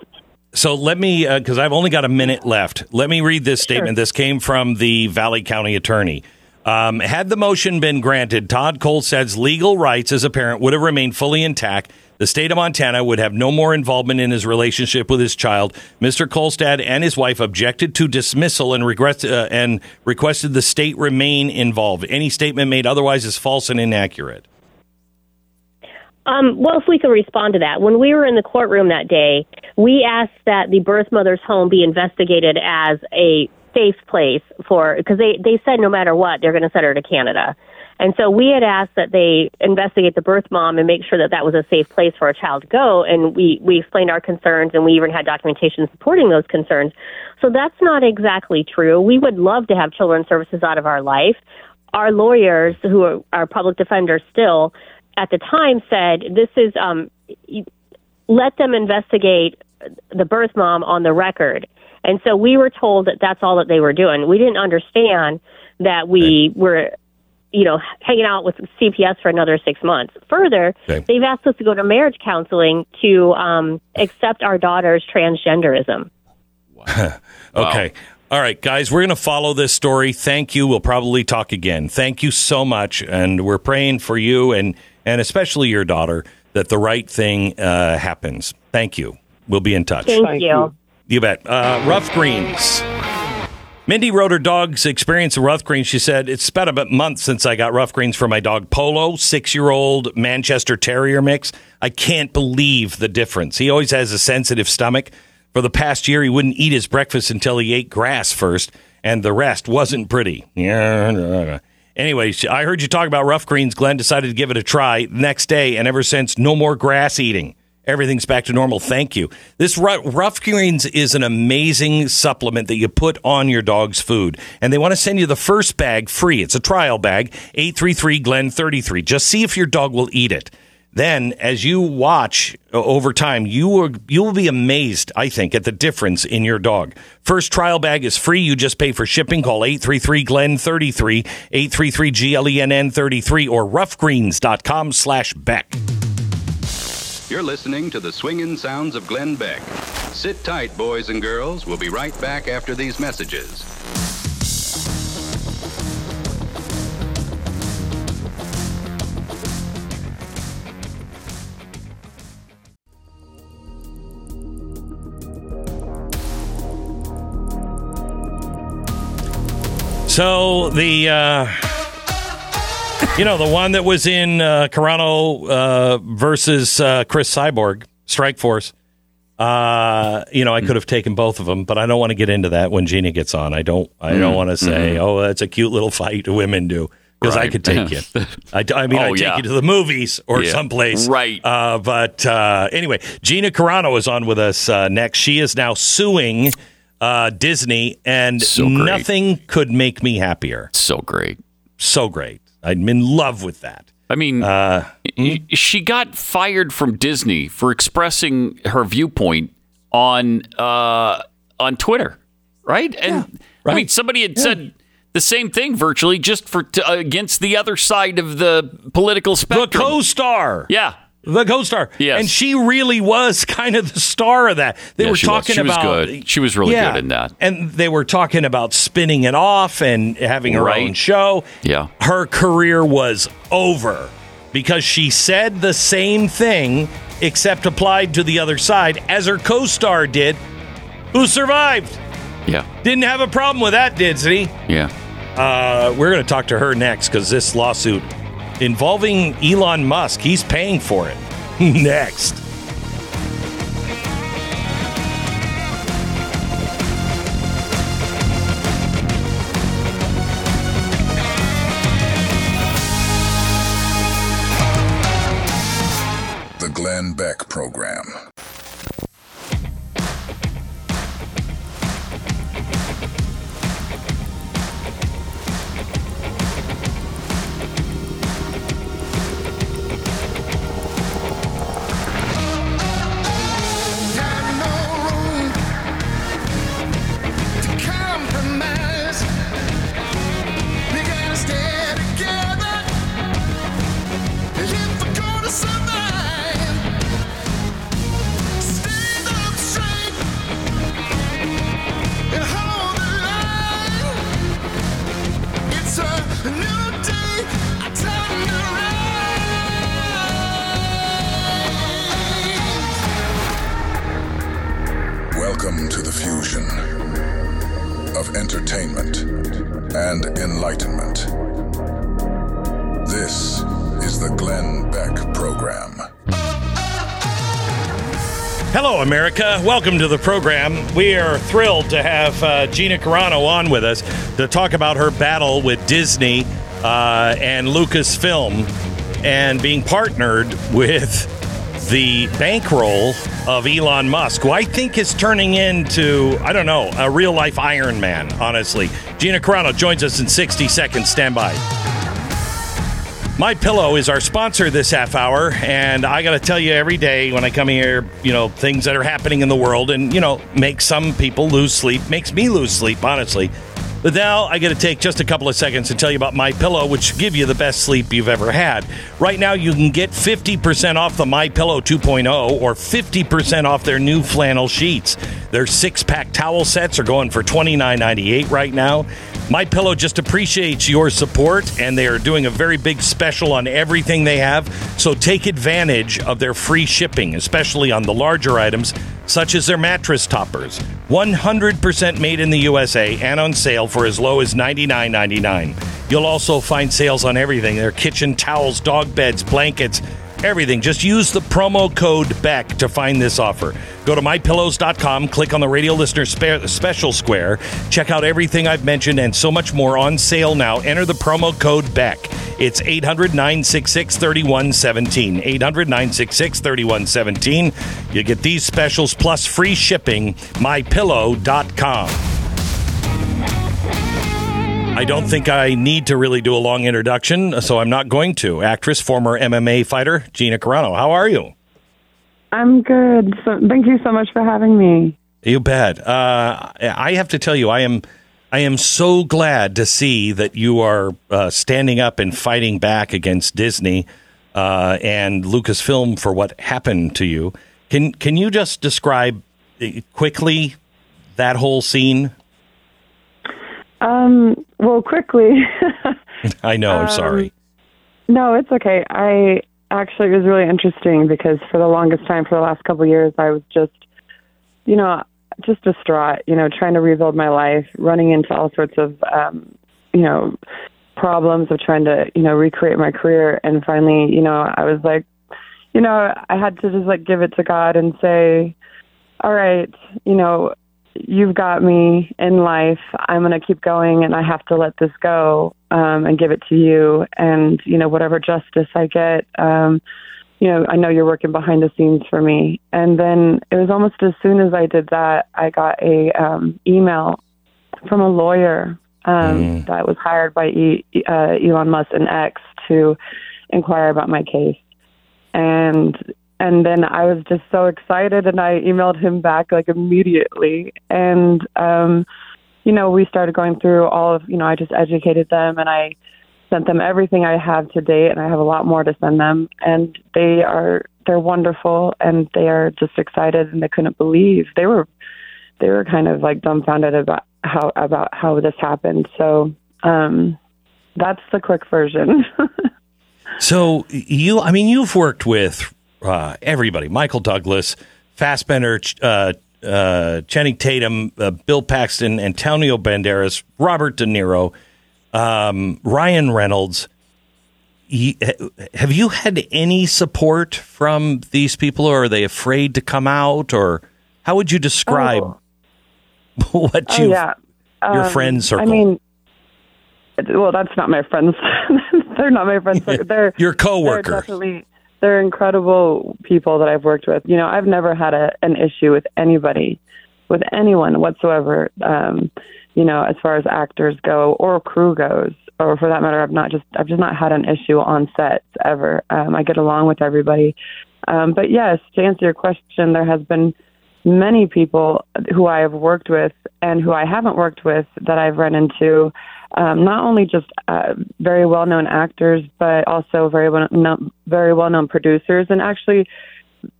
So let me, because I've only got a minute left. Let me read this statement. This came from the Valley County attorney. Um, had the motion been granted, Todd Kolstad's legal rights as a parent would have remained fully intact. The state of Montana would have no more involvement in his relationship with his child. Mr. Kolstad and his wife objected to dismissal and uh, and requested the state remain involved. Any statement made otherwise is false and inaccurate. Um, well, if we could respond to that. When we were in the courtroom that day, we asked that the birth mother's home be investigated as a safe place for, because they, they said no matter what, they're going to send her to Canada. And so we had asked that they investigate the birth mom and make sure that that was a safe place for a child to go. And we, we explained our concerns and we even had documentation supporting those concerns. So that's not exactly true. We would love to have children's services out of our life. Our lawyers, who are, are public defenders still, at the time said this is um, let them investigate the birth mom on the record. And so we were told that that's all that they were doing. We didn't understand that we were, you know, hanging out with CPS for another six months. Further, Okay. they've asked us to go to marriage counseling to um, accept our daughter's transgenderism. Okay. All right, guys, we're going to follow this story. Thank you. We'll probably talk again. Thank you so much. And we're praying for you and, and especially your daughter that the right thing uh, happens. Thank you. We'll be in touch. Thank, Thank you. you. You bet. Uh, rough greens. Mindy wrote her dog's experience of rough greens. She said, It's about a month since I got rough greens for my dog Polo, six year old Manchester Terrier mix. I can't believe the difference. He always has a sensitive stomach. For the past year, he wouldn't eat his breakfast until he ate grass first, and the rest wasn't pretty. Yeah. Anyway, I heard you talk about rough greens. Glenn decided to give it a try next day, and ever since, no more grass eating everything's back to normal. Thank you. This Rough Greens is an amazing supplement that you put on your dog's food. And they want to send you the first bag free. It's a trial bag, 833 Glen 33. Just see if your dog will eat it. Then, as you watch uh, over time, you will, you will be amazed, I think, at the difference in your dog. First trial bag is free. You just pay for shipping. Call 833 Glen 33, 833 G L E N N 33, or roughgreens.com slash Beck. You're listening to the swinging sounds of Glenn Beck. Sit tight, boys and girls. We'll be right back after these messages. So the uh, you know, the one that was in uh, Carano uh, versus uh, Cris Cyborg, Strikeforce. Uh, you know, I could have taken both of them, but I don't want to get into that when Gina gets on. I don't. I don't mm. want to say, mm-hmm. "Oh, that's a cute little fight women do," because right. I could take you. I, I mean, oh, I take yeah. you to the movies or yeah. someplace, right? Uh, but uh, anyway, Gina Carano is on with us uh, next. She is now suing uh, Disney, and so nothing could make me happier. So great, so great. I'm in love with that. I mean, uh, she got fired from Disney for expressing her viewpoint on uh, on Twitter, right? And yeah, right. I mean, somebody had yeah. said the same thing virtually, just for uh, against the other side of the political spectrum. The co-star, yeah, the co-star. Yes. And she really was kind of the star of that. They yeah, were talking she about was good. She was really yeah, good in that. And they were talking about spinning it off and having her right. own show. Yeah. Her career was over because she said the same thing except applied to the other side as her co-star did who survived. Yeah. Didn't have a problem with that, did he? Yeah. Uh, we're going to talk to her next because this lawsuit involving Elon Musk. He's paying for it. Next. The Glenn Beck Program. America. Welcome to the program. We are thrilled to have uh, Gina Carano on with us to talk about her battle with Disney uh, and Lucasfilm and being partnered with the bankroll of Elon Musk, who I think is turning into, I don't know, a real life Iron Man, honestly. Gina Carano joins us in 60 seconds. Stand by. My Pillow is our sponsor this half hour, and I got to tell you every day when I come here, you know, things that are happening in the world, and you know, make some people lose sleep, makes me lose sleep, honestly. But now I got to take just a couple of seconds to tell you about My Pillow, which give you the best sleep you've ever had. Right now, you can get 50% off the My Pillow 2.0 or 50% off their new flannel sheets. Their six-pack towel sets are going for $29.98 right now. My Pillow just appreciates your support, and they are doing a very big special on everything they have. So take advantage of their free shipping, especially on the larger items, such as their mattress toppers. 100% made in the USA and on sale for as low as $99.99. You'll also find sales on everything their kitchen towels, dog beds, blankets everything. Just use the promo code BECK to find this offer. Go to mypillows.com, click on the radio listener spe- special square, check out everything I've mentioned and so much more on sale now. Enter the promo code BECK. It's 800 966 3117. 800 966 3117. You get these specials plus free shipping. MyPillow.com. I don't think I need to really do a long introduction, so I'm not going to. Actress, former MMA fighter, Gina Carano. How are you? I'm good. So, thank you so much for having me. You bet. Uh, I have to tell you, I am, I am so glad to see that you are uh, standing up and fighting back against Disney uh, and Lucasfilm for what happened to you. Can Can you just describe uh, quickly that whole scene? Um, well, quickly. I know. I'm Um, sorry. no, it's okay. I actually it was really interesting because for the longest time, for the last couple of years, I was just, you know, just distraught. You know, trying to rebuild my life, running into all sorts of, um, you know, problems of trying to, you know, recreate my career. And finally, you know, I was like, you know, I had to just like give it to God and say, all right, you know, you've got me in life. I'm going to keep going and I have to let this go um, and give it to you. And, you know, whatever justice I get, um, you know, I know you're working behind the scenes for me. And then it was almost as soon as I did that, I got a um, email from a lawyer um, that was hired by e- uh, Elon Musk and X to inquire about my case. And and then I was just so excited, and I emailed him back like immediately. And um, you know, we started going through all of you know, I just educated them, and I sent them everything I have to date, and I have a lot more to send them. And they are they're wonderful, and they are just excited, and they couldn't believe they were they were kind of like dumbfounded about how about how this happened. So um, that's the quick version. So you, I mean, you've worked with uh, everybody: Michael Douglas, Fassbender, uh, uh, Channing Tatum, uh, Bill Paxton, Antonio Banderas, Robert De Niro, um, Ryan Reynolds. Have you had any support from these people, or are they afraid to come out, or how would you describe what oh you, yeah, your Um, friend circle? I mean, well, that's not my friends. they're not my friends. They're your They're coworkers. definitely they're incredible people that I've worked with. You know, I've never had a, an issue with anybody, with anyone whatsoever. Um, you know, as far as actors go or crew goes, or for that matter, I've not just I've just not had an issue on sets ever. Um, I get along with everybody. Um, but yes, to answer your question, there has been many people who I have worked with and who I haven't worked with that I've run into. Um, not only just uh, very well-known actors, but also very well known, very well-known producers, and actually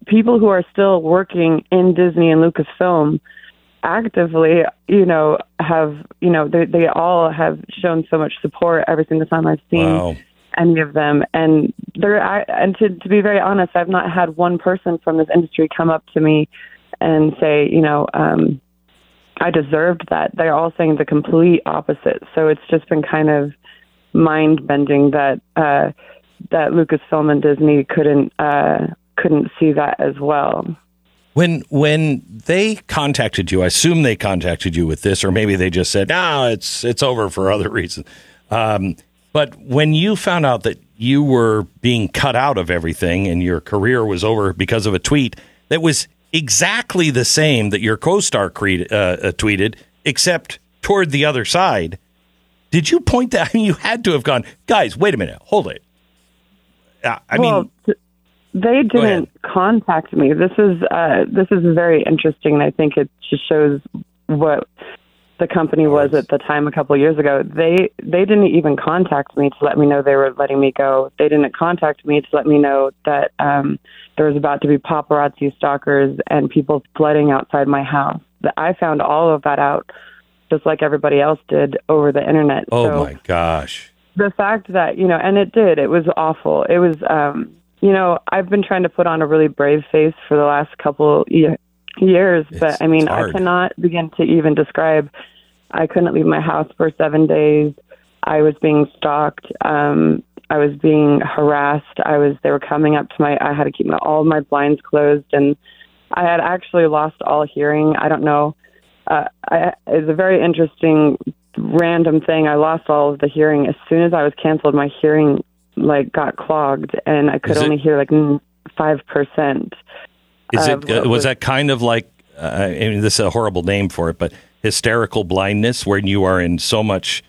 people who are still working in Disney and Lucasfilm actively. You know, have you know they they all have shown so much support every single time I've seen Wow. any of them. And there, I, and to to be very honest, I've not had one person from this industry come up to me and say, you know, um, I deserved that. They're all saying the complete opposite. So it's just been kind of mind bending that uh, that Lucasfilm and Disney couldn't uh, couldn't see that as well. When when they contacted you, I assume they contacted you with this, or maybe they just said, "No, it's it's over for other reasons." Um, but when you found out that you were being cut out of everything and your career was over because of a tweet that was exactly the same that your co-star creed, uh, uh, tweeted, except toward the other side, did you point that? I mean, you had to have gone, guys. Wait a minute, hold it. Uh, I well, mean, th- they didn't contact me. This is uh, this is very interesting, and I think it just shows what the company was at the time a couple of years ago. They they didn't even contact me to let me know they were letting me go. They didn't contact me to let me know that um, there was about to be paparazzi stalkers and people flooding outside my house. That I found all of that out just like everybody else did over the internet. Oh so my gosh. the fact that you know, and it did. It was awful. It was, um, you know, I've been trying to put on a really brave face for the last couple ye- years, but I mean, I cannot begin to even describe. I couldn't leave my house for seven days. I was being stalked. Um, I was being harassed. I was. They were coming up to my. I had to keep my, all my blinds closed, and I had actually lost all hearing. I don't know. Uh, I, it's a very interesting random thing. I lost all of the hearing as soon as I was canceled. My hearing like got clogged, and I could it- only hear like five percent. Is it uh, what was that kind of like uh, I mean this is a horrible name for it, but hysterical blindness when you are in so much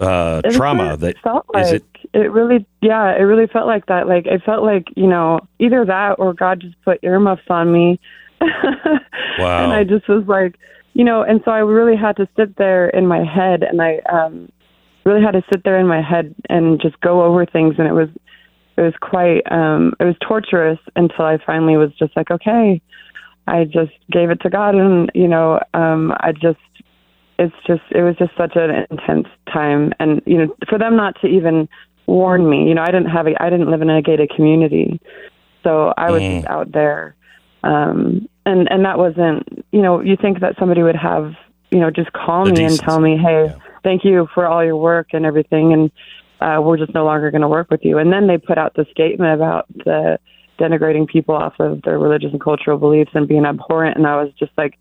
uh, trauma that felt is it It really, yeah, it really felt like that. Like it felt like you know either that or God just put earmuffs on me, wow. and I just was like, you know, and so I really had to sit there in my head, and I um really had to sit there in my head and just go over things, and it was it was quite um it was torturous until I finally was just like, okay, I just gave it to God, and you know, um I just it's just it was just such an intense time and you know for them not to even warn me. You know i didn't have a i didn't live in a gated community. So i was Mm. just out there. Um and and that wasn't you know you think that somebody would have you know just call The me and tell me hey thank you for all your work and everything and uh we're just no longer going to work with you. And then they put out the statement about the denigrating people off of their religious and cultural beliefs and being abhorrent and i was just like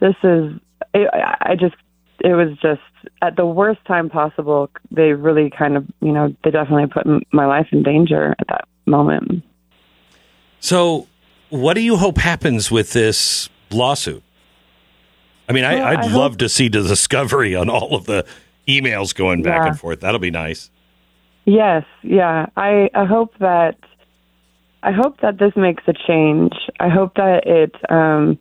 this is it, I I just it was just at the worst time possible. They really kind of you know they definitely put m- my life in danger at that moment. So, what do you hope happens with this lawsuit? I mean, Well, I, I'd I love hope- to see the discovery on all of the emails going back Yeah. and forth. That'll be nice. Yes, yeah. I I hope that I hope that this makes a change. I hope that it um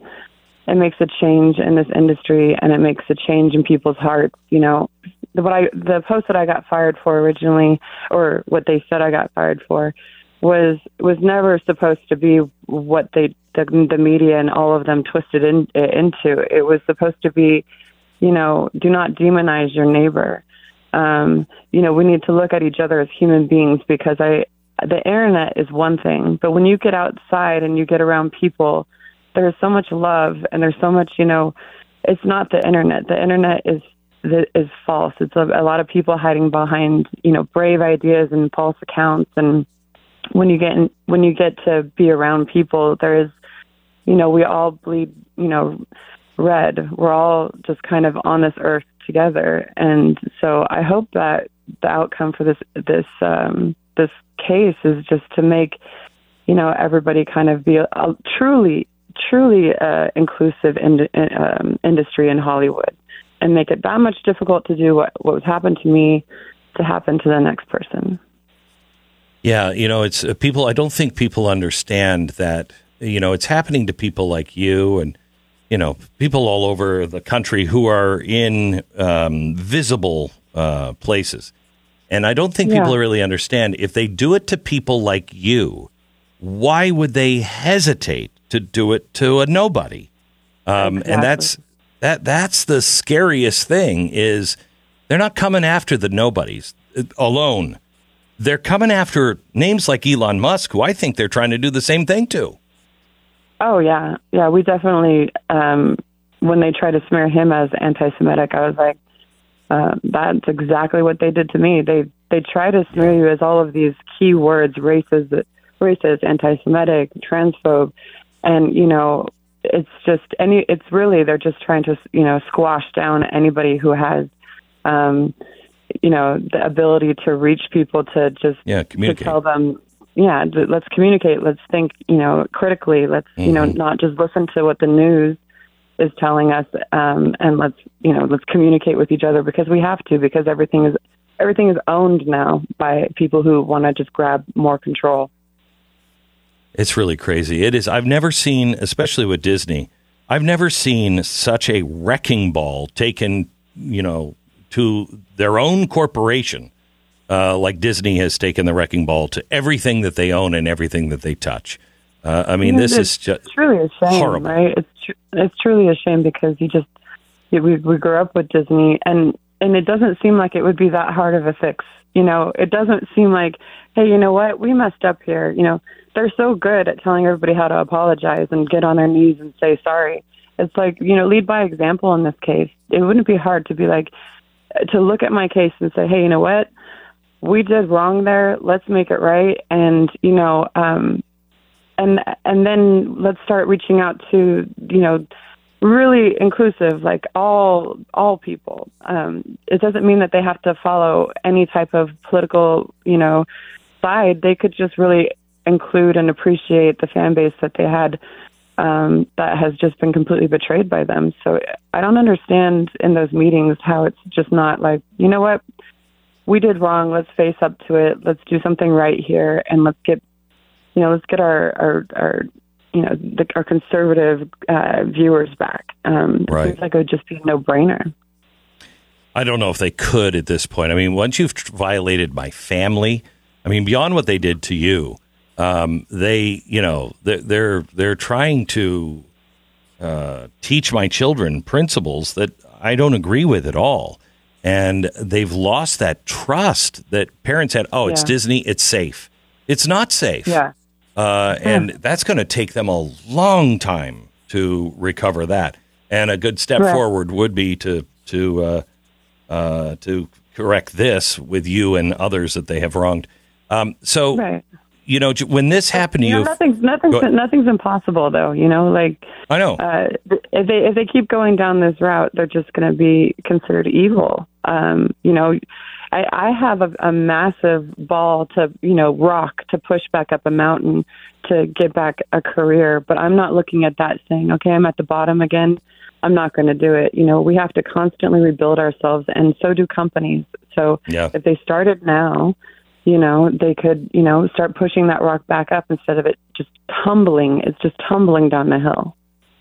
it makes a change in this industry and it makes a change in people's hearts, you know. What I the post that I got fired for originally or what they said I got fired for was was never supposed to be what they the, the media and all of them twisted in, it into. It was supposed to be, you know, do not demonize your neighbor um, you know, we need to look at each other as human beings because I, the internet is one thing, but when you get outside and you get around people, there's so much love and there's so much, you know, it's not the internet. The internet is is false. It's a, a lot of people hiding behind, you know, brave ideas and false accounts. And when you get in, when you get to be around people, there is, you know, we all bleed, you know, red. We're all just kind of on this earth together, and so I hope that the outcome for this this um, this case is just to make you know everybody kind of be a truly truly uh, inclusive in, um, industry in Hollywood, and make it that much difficult to do what what was happened to me to happen to the next person. Yeah, you know, it's uh, people. I don't think people understand that. You know, it's happening to people like you and you know people all over the country who are in um, visible uh, places, and I don't think people Yeah. really understand if they do it to people like you. Why would they hesitate to do it to a nobody? Um, And that's that. That's the scariest thing is they're not coming after the nobodies uh, alone. They're coming after names like Elon Musk, who I think they're trying to do the same thing to. Oh yeah, yeah. We definitely um, when they try to smear him as anti-Semitic, I was like, uh, that's exactly what they did to me. They they try to smear you as all of these key words: racist, racist, anti-Semitic, transphobe, and you know, it's just any. It's really they're just trying to you know squash down anybody who has. Um, you know the ability to reach people to just Yeah, to communicate. tell them yeah let's communicate let's think you know critically let's you know Mhm. not just listen to what the news is telling us um and let's you know let's communicate with each other because we have to because everything is everything is owned now by people who want to just grab more control It's really crazy. It is. I've never seen, especially with Disney, I've never seen such a wrecking ball taken, you know, to their own corporation, uh, like Disney has taken the wrecking ball to everything that they own and everything that they touch. Uh, I mean, this it's is just truly a shame horrible. right it's tr- it's truly a shame because you just we we grew up with Disney, and and it doesn't seem like it would be that hard of a fix. You know, it doesn't seem like, hey, you know what, we messed up here. You know, they're so good at telling everybody how to apologize and get on their knees and say sorry. It's like, you know, lead by example in this case. It wouldn't be hard to be like, to look at my case and say, hey, you know what, we did wrong there. Let's make it right. And, you know, um, and and then let's start reaching out to you know really inclusive like all all people um it doesn't mean that they have to follow any type of political you know side they could just really include and appreciate the fan base that they had um that has just been completely betrayed by them so i don't understand in those meetings how it's just not like you know what we did wrong let's face up to it let's do something right here and let's get you know, let's get our our, our you know the, our conservative uh, viewers back. Um, Right. It seems like it would just be a no brainer. I don't know if they could at this point. I mean, once you've violated my family, I mean, beyond what they did to you, um, they, you know, they're they're, they're trying to uh, teach my children principles that I don't agree with at all, and they've lost that trust that parents had. Oh, it's Yeah. Disney, it's safe. It's not safe. Yeah. Uh, and that's going to take them a long time to recover that. And a good step Right. forward would be to to uh, uh, to correct this with you and others that they have wronged. Um, so, Right. You know, when this happened to You you, know, nothing's nothing's nothing's impossible though. You know, like I know. uh, if they if they keep going down this route, they're just going to be considered evil. Um, you know, I, I have a, a massive ball to you know rock to push back up a mountain to get back a career, but I'm not looking at that saying, okay, I'm at the bottom again. I'm not going to do it. You know, we have to constantly rebuild ourselves, and so do companies. So Yeah. if they started now, you know, they could, you know, start pushing that rock back up instead of it just tumbling. It's just tumbling down the hill.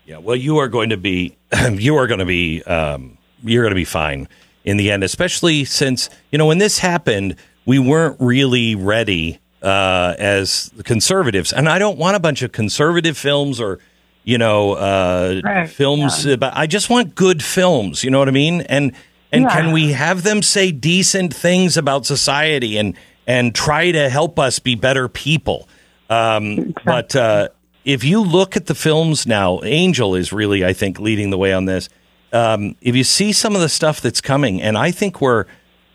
Yeah, well, you are going to be, you are going to be, um, you're going to be fine in the end, especially since you know when this happened, we weren't really ready uh, as conservatives, and I don't want a bunch of conservative films or you know uh, Right, films, but I just want good films. You know what I mean? And and Yeah. can we have them say decent things about society and and try to help us be better people? Um, But uh, if you look at the films now, Angel is really, I think, leading the way on this. Um, if you see some of the stuff that's coming, and I think we're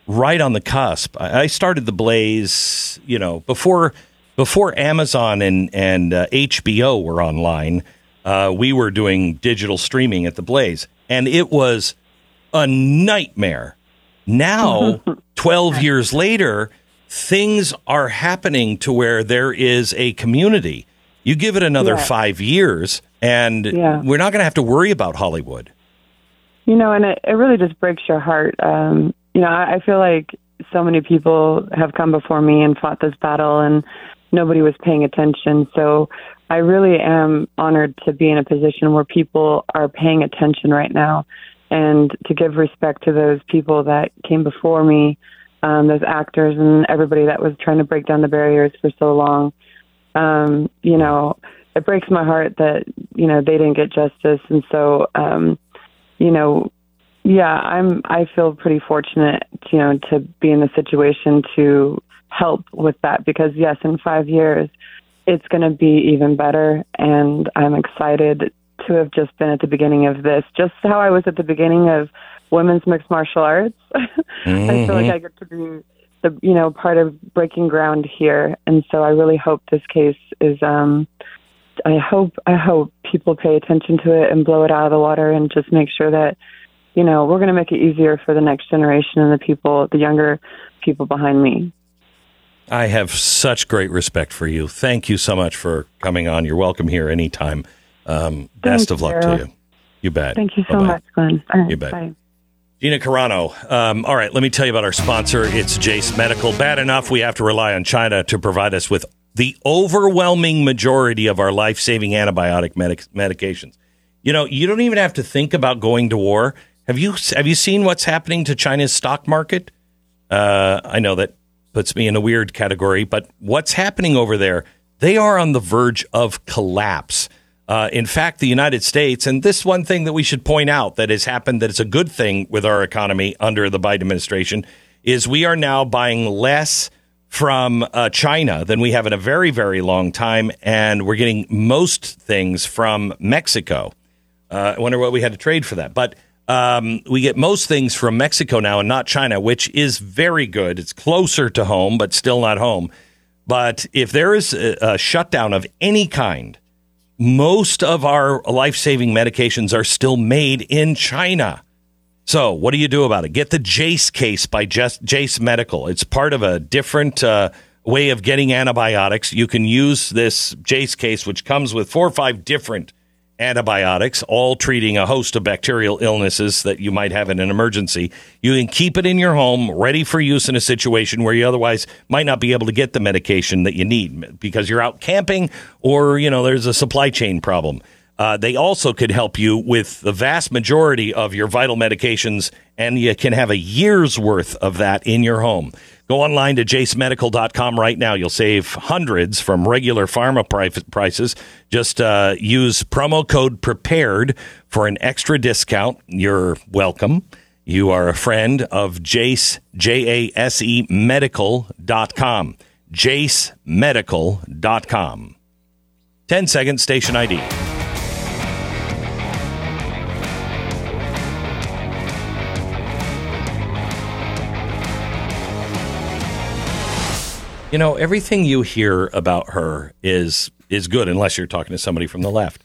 right on the cusp. I I started the Blaze, you know, before before Amazon and and uh, HBO were online. Uh, we were doing digital streaming at the Blaze, and it was a nightmare. Now, 12 years later, things are happening to where there is a community. You give it another Yeah. five years, and Yeah. we're not going to have to worry about Hollywood. You know, and it, it really just breaks your heart. Um, you know, I, I feel like so many people have come before me and fought this battle, and nobody was paying attention. So I really am honored to be in a position where people are paying attention right now and to give respect to those people that came before me, um, those actors and everybody that was trying to break down the barriers for so long. Um, you know, it breaks my heart that, you know, they didn't get justice. And so, um, you know, yeah, I'm. I feel pretty fortunate, you know, to be in the situation to help with that because yes, in five years, it's going to be even better, and I'm excited to have just been at the beginning of this, just how I was at the beginning of women's mixed martial arts. I feel like Mhm. I get to be the you know part of breaking ground here, and so I really hope this case is. um I hope I hope people pay attention to it and blow it out of the water and just make sure that you know we're going to make it easier for the next generation and the people, the younger people behind me. I have such great respect for you. Thank you so much for coming on. You're welcome here anytime. Um, best of luck you. to you. You bet. Thank you so Bye-bye. much, Glenn. Right, You bet. Bye. Gina Carano. Um, all right, let me tell you about our sponsor. It's Jase Medical. Bad enough we have to rely on China to provide us with the overwhelming majority of our life saving antibiotic medic- medications. You know, you don't even have to think about going to war. Have you have you seen what's happening to China's stock market? Uh, I know that puts me in a weird category, but what's happening over there? They are on the verge of collapse. Uh, in fact, the United States, and this one thing that we should point out that has happened that is a good thing with our economy under the Biden administration is we are now buying less from uh, China than we have in a very, very long time, and we're getting most things from Mexico. Uh, I wonder what we had to trade for that, but um, we get most things from Mexico now and not China, which is very good. It's closer to home, but still not home. But if there is a, a shutdown of any kind, most of our life saving medications are still made in China. So, what do you do about it? Get the Jase case by Just, Jase Medical. It's part of a different uh, way of getting antibiotics. You can use this Jase case, which comes with four or five different antibiotics, all treating a host of bacterial illnesses that you might have in an emergency. You can keep it in your home, ready for use in a situation where you otherwise might not be able to get the medication that you need because you're out camping or, you know, there's a supply chain problem. Uh, they also could help you with the vast majority of your vital medications, and you can have a year's worth of that in your home. Go online to jasemedical.com right now. You'll save hundreds from regular pharma prices. Just uh, use promo code PREPARED for an extra discount. You're welcome. You are a friend of Jase, J A S E medical.com. jasemedical.com. 10 second station ID. You know, everything you hear about her is is good unless you're talking to somebody from the left.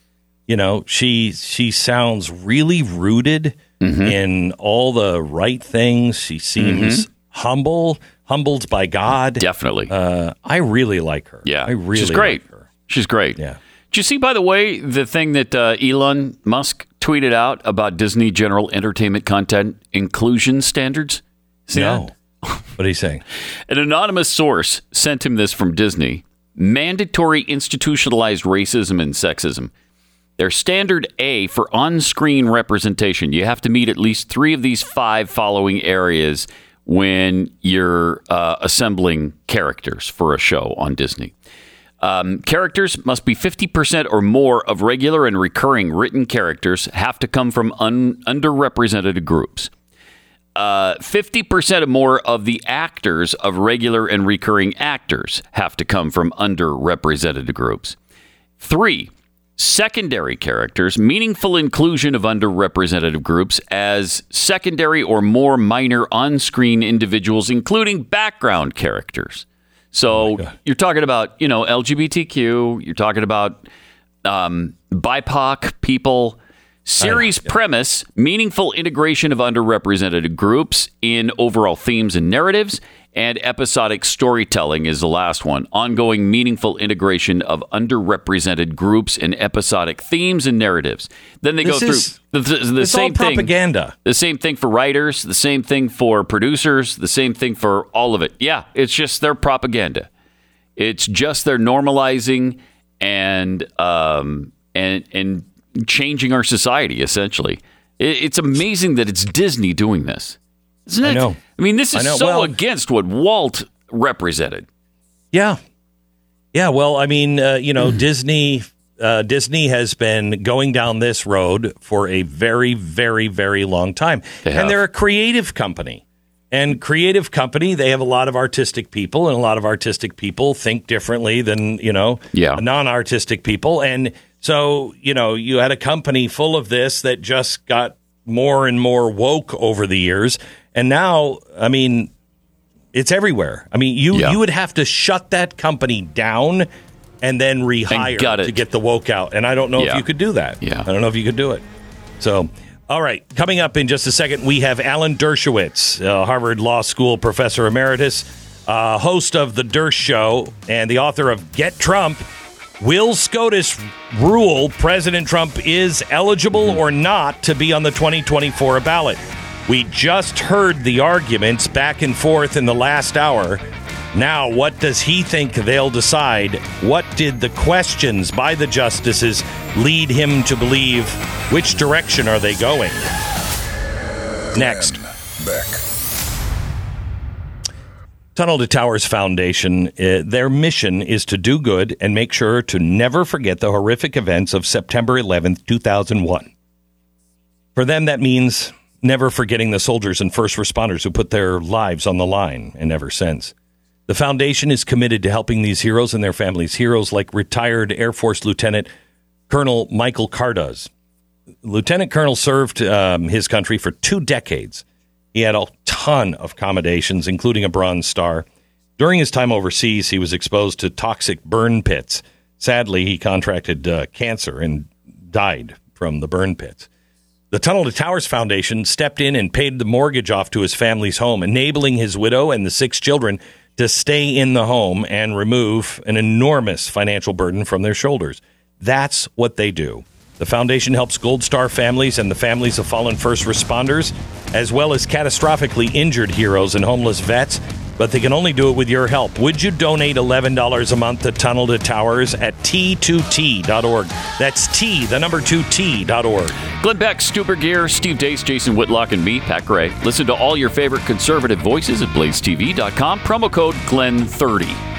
You know, she she sounds really rooted Mm-hmm. in all the right things. She seems Mhm. humble, humbled by God. Definitely. Uh, I really like her. Yeah, I really she's great. like her. She's great. Yeah. Did you see, by the way, the thing that uh, Elon Musk tweeted out about Disney General Entertainment Content Inclusion Standards? See No. that? What are you saying? An anonymous source sent him this from Disney. Mandatory institutionalized racism and sexism. Their standard A for on screen representation. You have to meet at least three of these five following areas when you're uh, assembling characters for a show on Disney. Um, characters must be 50% or more of regular and recurring written characters, have to come from un- underrepresented groups. Uh, 50% or more of the actors of regular and recurring actors have to come from underrepresented groups. Three, secondary characters, meaningful inclusion of underrepresented groups as secondary or more minor on screen individuals, including background characters. So you're talking about, you know, LGBTQ, you're talking about um, BIPOC people. Series premise meaningful integration of underrepresented groups in overall themes and narratives, and episodic storytelling is the last one. Ongoing meaningful integration of underrepresented groups in episodic themes and narratives. Then they This go is- through the, the, the it's all same thing. propaganda. The same thing for writers, the same thing for producers, the same thing for all of it. Yeah, it's just their propaganda. It's just their normalizing and um, and and changing our society essentially. It's amazing that it's Disney doing this, isn't it? I know. I mean, this is so Well- against what Walt represented. Yeah. Yeah. Well, I mean, uh, you know, Disney. Uh, Disney has been going down this road for a very, very, very long time, and they're a creative company. And creative company, they have a lot of artistic people, and a lot of artistic people think differently than you know, Yeah. non-artistic people. And so, you know, you had a company full of this that just got more and more woke over the years, and now, I mean, it's everywhere. I mean, you Yeah. you would have to shut that company down and then rehire it. to get the woke out. And I don't know if you could do that. Yeah. I don't know if you could do it. So, all right, coming up in just a second, we have Alan Dershowitz, uh, Harvard Law School professor emeritus, uh, host of the Dersh Show, and the author of Get Trump. Will SCOTUS rule President Trump is eligible or not to be on the 2024 ballot? We just heard the arguments back and forth in the last hour. Now, what does he think they'll decide? What did the questions by the justices lead him to believe? Which direction are they going? Next. Beck. Tunnel to Towers Foundation, uh, their mission is to do good and make sure to never forget the horrific events of September 11th, 2001. For them, that means never forgetting the soldiers and first responders who put their lives on the line and ever since. The foundation is committed to helping these heroes and their families, heroes like retired Air Force Lieutenant Colonel Michael Cardoz. Lieutenant Colonel served um, his country for two decades. He had a ton of accommodations, including a Bronze Star. During his time overseas, he was exposed to toxic burn pits. Sadly, he contracted uh, cancer and died from the burn pits. The Tunnel to Towers Foundation stepped in and paid the mortgage off to his family's home, enabling his widow and the six children to stay in the home and remove an enormous financial burden from their shoulders. That's what they do. The foundation helps Gold Star families and the families of fallen first responders, as well as catastrophically injured heroes and homeless vets, but they can only do it with your help. Would you donate $11 a month to Tunnel to Towers at T2T.org? That's T, the number 2T.org. Glenn Beck, Stu Burguiere, Steve Deace, Jason Whitlock, and me, Pat Gray. Listen to all your favorite conservative voices at blazetv.com. Promo code GLENN30.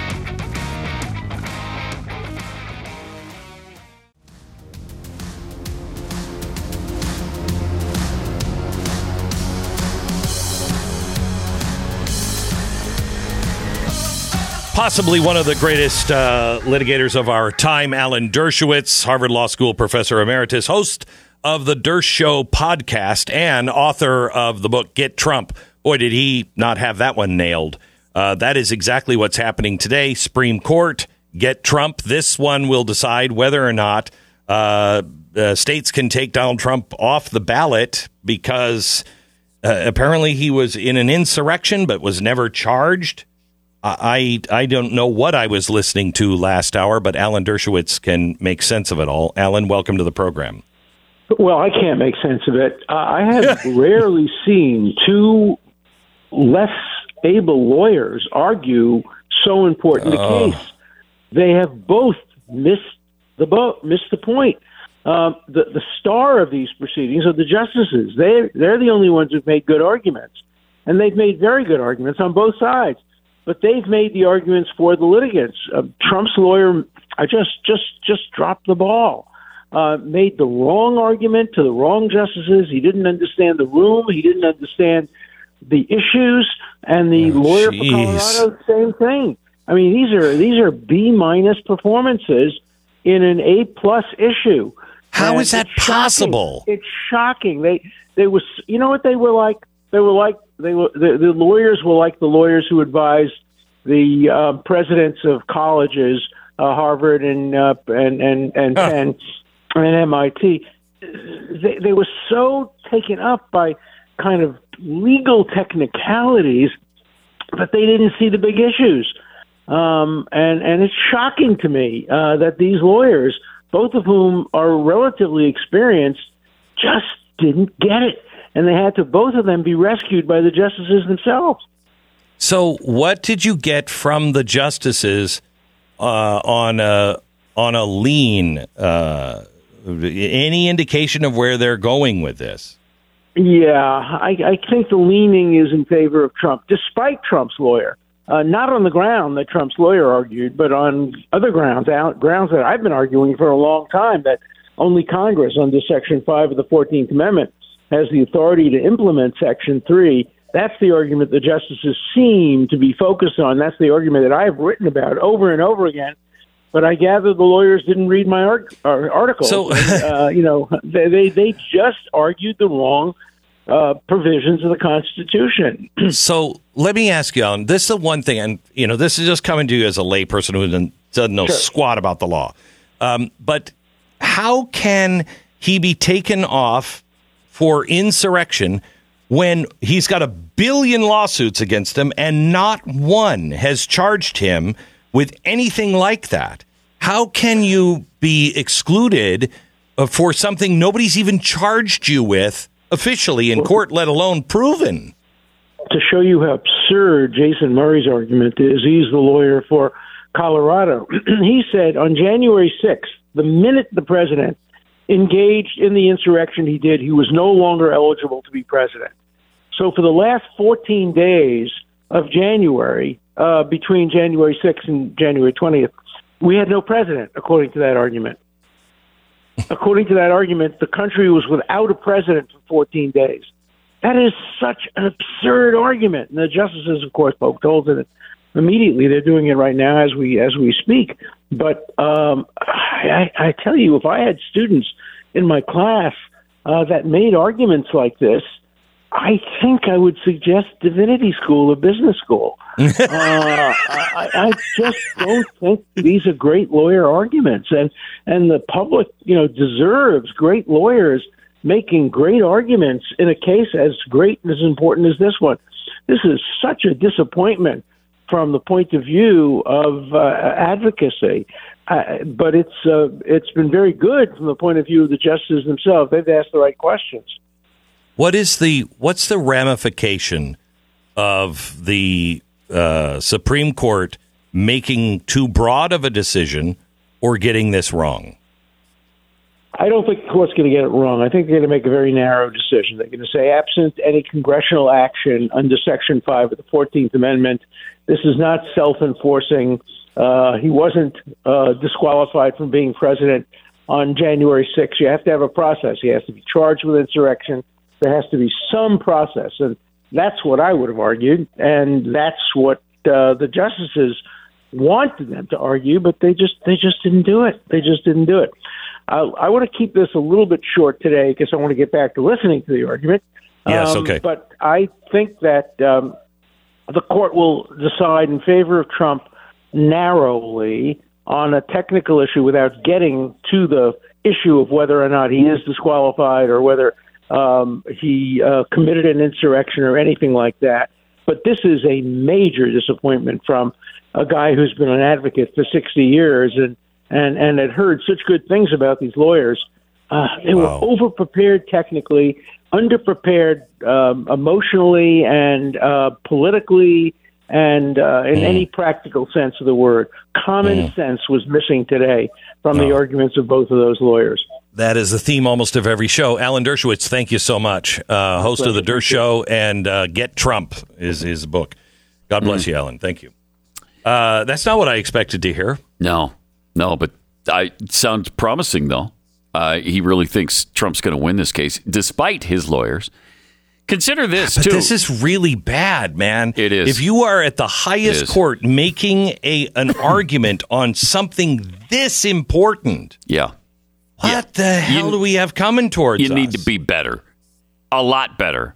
Possibly one of the greatest uh, litigators of our time, Alan Dershowitz, Harvard Law School professor emeritus, host of the Dersh Show podcast, and author of the book Get Trump. Boy, did he not have that one nailed. Uh, that is exactly what's happening today. Supreme Court, Get Trump. This one will decide whether or not uh, states can take Donald Trump off the ballot because uh, apparently he was in an insurrection but was never charged. I I don't know what I was listening to last hour, but Alan Dershowitz can make sense of it all. Alan, welcome to the program. Well, I can't make sense of it. Uh, I have rarely seen two less able lawyers argue so important a Oh. case. They have both missed the boat, missed the point. Um, the the star of these proceedings are the justices. They they're the only ones who've made good arguments, and they've made very good arguments on both sides. But they've made the arguments for the litigants. Uh, Trump's lawyer, I just just just dropped the ball. Uh, made the wrong argument to the wrong justices. He didn't understand the room. He didn't understand the issues. And the lawyer jeez. for Colorado, same thing. I mean, these are these are B minus performances in an A plus issue. How And is that it's shocking. possible? It's shocking. They they was you know what they were like. They were like they were the, the lawyers were like the lawyers who advised the uh, presidents of colleges, uh, Harvard and uh, and and and Penn and MIT. They they were so taken up by kind of legal technicalities that they didn't see the big issues. Um, and and it's shocking to me uh, that these lawyers, both of whom are relatively experienced, just didn't get it, and they had to both of them be rescued by the justices themselves. So, what did you get from the justices uh, on a on a lean? Uh, any indication of where they're going with this? Yeah, I, I think the leaning is in favor of Trump, despite Trump's lawyer. Uh, not on the ground that Trump's lawyer argued, but on other grounds, out, grounds that I've been arguing for a long time that only Congress, under Section 5 of the 14th Amendment, has the authority to implement Section 3. That's the argument the justices seem to be focused on. That's the argument that I've written about over and over again. But I gather the lawyers didn't read my art, ar- article. So- uh, you know, they, they they just argued the wrong uh, provisions of the Constitution. so let me ask you, Alan. This is the one thing, and you know, this is just coming to you as a layperson who doesn't, doesn't know Sure. squat about the law. Um, but how can he be taken off for insurrection when he's got a billion lawsuits against him and not one has charged him with anything like that? How can you be excluded uh, for something nobody's even charged you with officially in court, let alone proven? to show you how absurd Jason Murray's argument is, he's the lawyer for Colorado. he said on January 6th, the minute the president engaged in the insurrection he did, he was no longer eligible to be president. So for the last 14 days of January, uh, between January 6th and January 20th. We had no president, according to that argument. according to that argument, the country was without a president for 14 days. That is such an absurd argument. And the justices, of course, poked holes in it immediately. They're doing it right now as we as we speak. But um, I, I tell you, if I had students in my class uh, that made arguments like this, I think I would suggest divinity school or business school. uh, I, I just don't think these are great lawyer arguments, and and the public, you know, deserves great lawyers making great arguments in a case as great and as important as this one. This is such a disappointment from the point of view of uh, advocacy. But it's uh, it's been very good from the point of view of the justices themselves. They've asked the right questions. What is the what's the ramification of the uh, Supreme Court making too broad of a decision or getting this wrong? I don't think the court's going to get it wrong. I think they're going to make a very narrow decision. They're going to say, absent any congressional action under Section 5 of the 14th Amendment, this is not self enforcing. Uh, he wasn't uh, disqualified from being president on January 6th. You have to have a process. He has to be charged with insurrection. There has to be some process. And that's what I would have argued. And that's what uh, the justices wanted them to argue, but they just they just didn't do it. They just didn't do it. Uh, I want to keep this a little bit short today because I want to get back to listening to the argument. Yes, Um, okay. But I think that um, the court will decide in favor of Trump narrowly on a technical issue without getting to the issue of whether or not he is disqualified or whether um, he uh, committed an insurrection or anything like that. But this is a major disappointment from a guy who's been an advocate for 60 years and and and had heard such good things about these lawyers. Uh, they Wow. were overprepared technically, underprepared um, emotionally and uh, politically, and uh, in any practical sense of the word. Common sense was missing today from the arguments of both of those lawyers. That is the theme almost of every show. Alan Dershowitz, thank you so much. Uh, host of the Dersh Show and uh, Get Trump is his book. God bless you, Alan. Thank you. Uh, that's not what I expected to hear. No, no, but I sounds promising though. Uh, he really thinks Trump's going to win this case, despite his lawyers. Consider this But too. this is really bad, man. It is. If you are at the highest court making a an argument on something this important, yeah. what the hell do we have coming towards You us? need to be better, a lot better.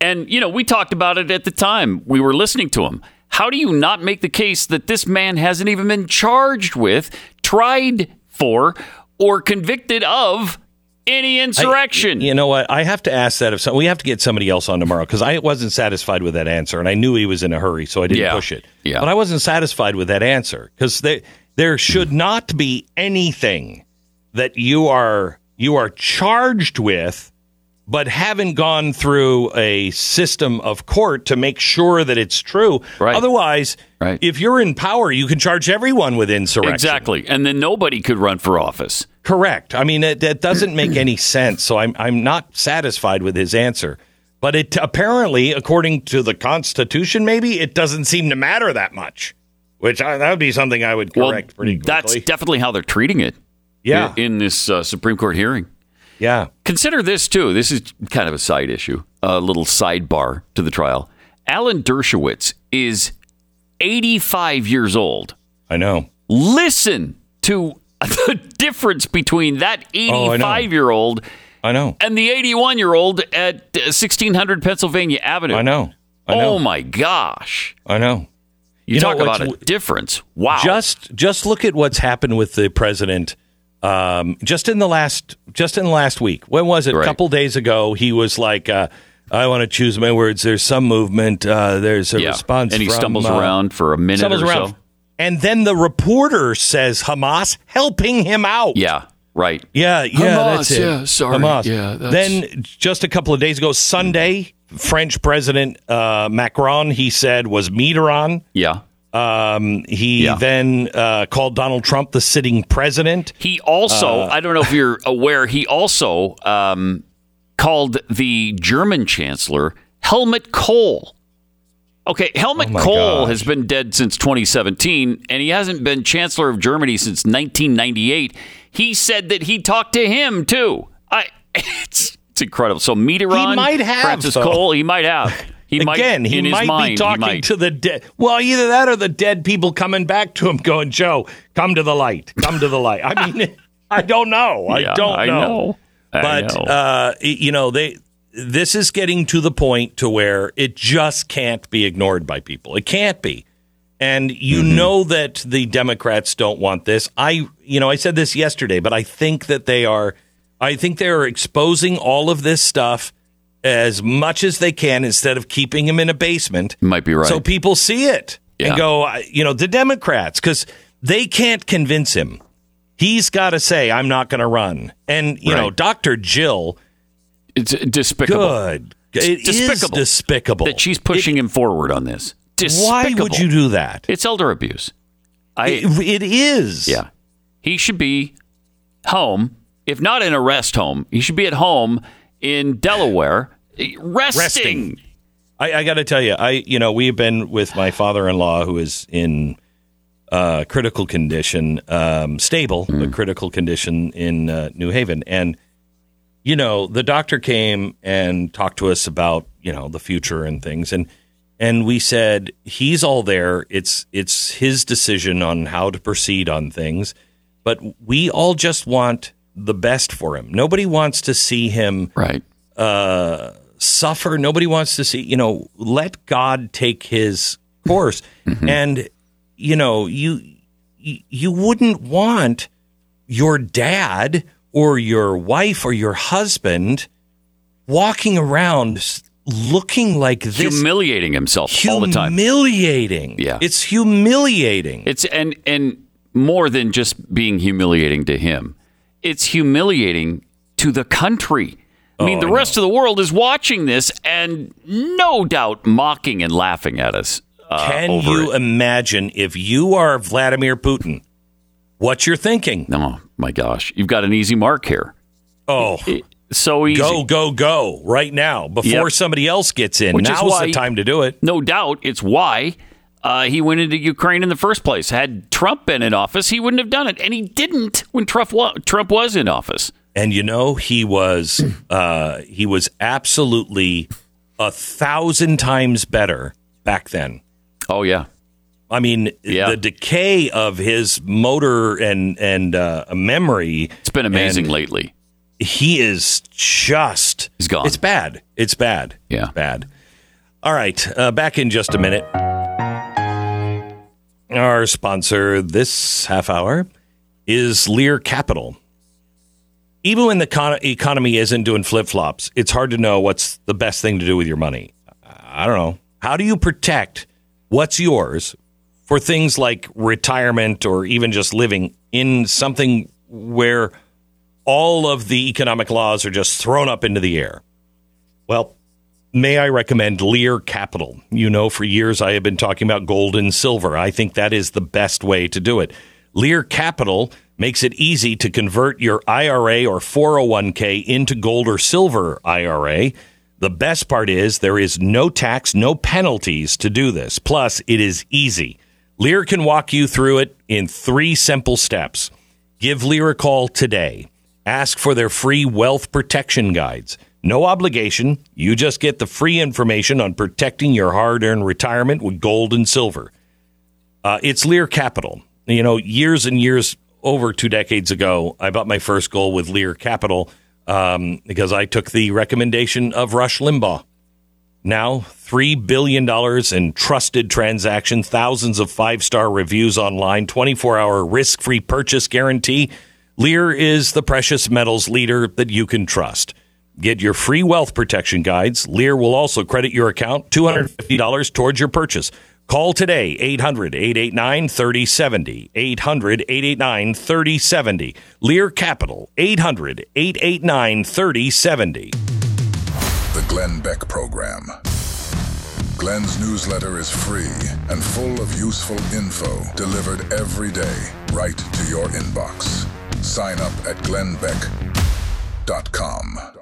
And you know, we talked about it at the time we were listening to him. How do you not make the case that this man hasn't even been charged with, tried for, or convicted of any insurrection? I- you know what? I have to ask that of some. We have to get somebody else on tomorrow because I wasn't satisfied with that answer, and I knew he was in a hurry, so I didn't Yeah. push it. Yeah. But I wasn't satisfied with that answer because there there should not be anything that you are you are charged with, but haven't gone through a system of court to make sure that it's true. Right. Otherwise, Right. if you're in power, you can charge everyone with insurrection. Exactly. And then nobody could run for office. Correct. I mean, it, that doesn't make any sense. So I'm I'm not satisfied with his answer. But it apparently, according to the Constitution, maybe it doesn't seem to matter that much. Which I, that would be something I would correct pretty quickly. That's definitely how they're treating it. Yeah. In, in this uh, Supreme Court hearing. Yeah. Consider this too. This is kind of a side issue, a little sidebar to the trial. Alan Dershowitz is 85 years old. I know. Listen to the difference between that Oh, 85 year old I know. and the 81 year old at uh, 1600 Pennsylvania Avenue. I know. I know. Oh my gosh. I know. You, You know talk about a difference. Wow. Just just look at what's happened with the president. Um, just in the last just in the last week. When was it? A couple days ago, he was like, uh, "I want to choose my words." There's some movement. Uh, there's a Yeah. response, And he from, stumbles uh, around for a minute or around. so. And then the reporter says Hamas helping him out. Yeah, right. Yeah, yeah, Hamas, that's it. yeah, sorry. Hamas. Yeah, that's- Then just a couple of days ago, Sunday, French President uh, Macron, he said, was Mitterrand. Yeah. Um, he Yeah. then uh, called Donald Trump the sitting president. He also, Uh, I don't know if you're aware, he also um, called the German chancellor Helmut Kohl. Okay, Helmut Oh Kohl gosh. has been dead since 2017, and he hasn't been Chancellor of Germany since 1998. He said that he talked to him too. I, it's it's incredible. So Mitterrand, He might have, Francis though. Kohl, he might have. He might Again, he in his might mind, be talking might. to the dead. Well, either that or the dead people coming back to him, going, "Joe, come to the light. Come to the light." I mean, I don't know. I Yeah, don't I know. know. I But know. Uh, you know, they this is getting to the point to where it just can't be ignored by people. It can't be. And you Mm-hmm. know that the Democrats don't want this. I, you know, I said this yesterday, but I think that they are. I think they're exposing all of this stuff as much as they can instead of keeping him in a basement. You might be right. So people see it Yeah. and go, you know, the Democrats, because they can't convince him. He's got to say, I'm not going to run. And, you know, Dr. Jill, it's despicable. good. It's It is despicable. despicable. that she's pushing him forward on this. Why would you do that? It's elder abuse. I, It- it is. Yeah. He should be home, if not in a rest home, he should be at home in Delaware resting. Resting. I, I got to tell you, I you know we've been with my father-in-law who is in uh, critical condition, um, stable but critical condition in uh, New Haven, and you know the doctor came and talked to us about you know the future and things, and and we said he's all there. It's it's his decision on how to proceed on things, but we all just want the best for him. Nobody wants to see him right uh, suffer. Nobody wants to see, you know, let God take his course. Mm-hmm. And, you know, you, you wouldn't want your dad or your wife or your husband walking around looking like this. humiliating himself all the time. Humiliating. Yeah. It's humiliating. It's and and more than just being humiliating to him. It's humiliating to the country. I mean, Oh, the I rest of the world is watching this and no doubt mocking and laughing at us. Uh, Can you it. imagine if you are Vladimir Putin, what you're thinking? Oh my gosh, you've got an easy mark here. Oh, so easy. Go, go, go right now before Yep. somebody else gets in. Which is Now's the time to do it. No doubt, it's why uh, he went into Ukraine in the first place. Had Trump been in office, he wouldn't have done it, and he didn't when Trump wa- Trump was in office. And you know, he was uh, he was absolutely a thousand times better back then. Oh yeah. I mean, the decay of his motor and and uh, memory. It's been amazing lately. He is just. He's gone. It's bad. It's bad. Yeah. Bad. All right. Uh, back in just a minute. Our sponsor this half hour is Lear Capital. Even when the con- economy isn't doing flip flops, it's hard to know what's the best thing to do with your money. I don't know. How do you protect what's yours for things like retirement or even just living in something where all of the economic laws are just thrown up into the air? Well, may I recommend Lear Capital? You know, for years I have been talking about gold and silver. I think that is the best way to do it. Lear Capital makes it easy to convert your IRA or 401k into gold or silver IRA. The best part is there is no tax, no penalties to do this. Plus, it is easy. Lear can walk you through it in three simple steps. Give Lear a call today. Ask for their free wealth protection guides. No obligation. You just get the free information on protecting your hard earned retirement with gold and silver. Uh, it's Lear Capital. You know, years and years, over two decades ago, I bought my first gold with Lear Capital um, because I took the recommendation of Rush Limbaugh. Now, $3 billion in trusted transactions, thousands of five star reviews online, 24 hour risk free purchase guarantee. Lear is the precious metals leader that you can trust. Get your free wealth protection guides. Lear will also credit your account $250 towards your purchase. Call today 800 889 3070. 800 889 3070. Lear Capital 800 889 3070. The Glenn Beck Program. Glenn's newsletter is free and full of useful info delivered every day right to your inbox. Sign up at glennbeck.com.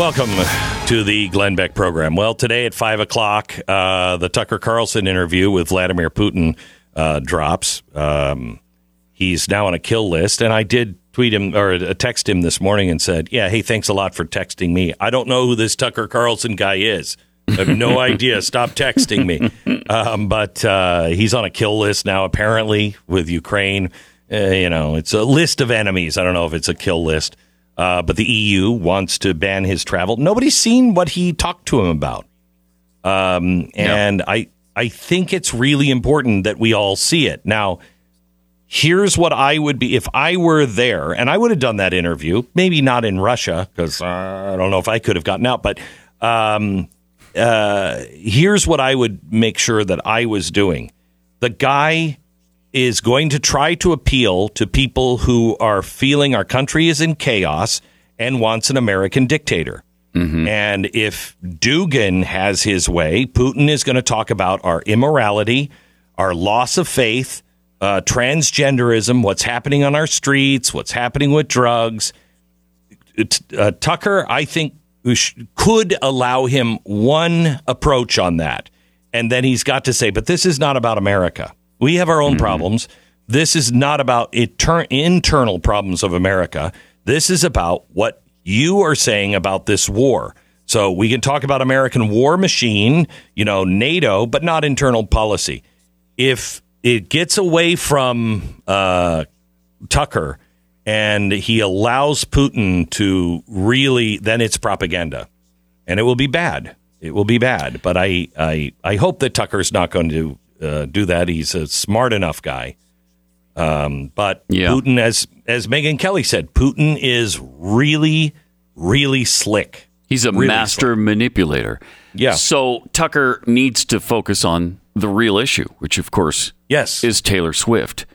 Welcome to the Glenn Beck program. Well, today at 5 o'clock, uh, the Tucker Carlson interview with Vladimir Putin uh, drops. Um, he's now on a kill list, and I did tweet him or uh, text him this morning and said, Yeah, hey, thanks a lot for texting me. I don't know who this Tucker Carlson guy is. I have no idea. Stop texting me. Um, but uh, he's on a kill list now, apparently, with Ukraine. Uh, you know, it's a list of enemies. I don't know if it's a kill list. Uh, but the EU wants to ban his travel. Nobody's seen what he talked to him about. Um, and I, I think it's really important that we all see it. Now, here's what I would be if I were there, and I would have done that interview, maybe not in Russia, because uh, I don't know if I could have gotten out, but um, uh, here's what I would make sure that I was doing. The guy is going to try to appeal to people who are feeling our country is in chaos and wants an American dictator. And if Dugin has his way, Putin is going to talk about our immorality, our loss of faith, uh, transgenderism, what's happening on our streets, what's happening with drugs. Uh, Tucker, I think, could allow him one approach on that. And then he's got to say, but this is not about America. We have our own problems. This is not about eter- internal problems of America. This is about what you are saying about this war. So we can talk about American war machine, you know, NATO, but not internal policy. If it gets away from uh, Tucker and he allows Putin to really, then it's propaganda, and it will be bad. It will be bad. But I, I, I hope that Tucker's not going to uh, do that. He's a smart enough guy. Um, but Putin, as as Megyn Kelly said, Putin is really, really slick. He's a Really master manipulator. Yeah. So Tucker needs to focus on the real issue, which of course, yes, is Taylor Swift,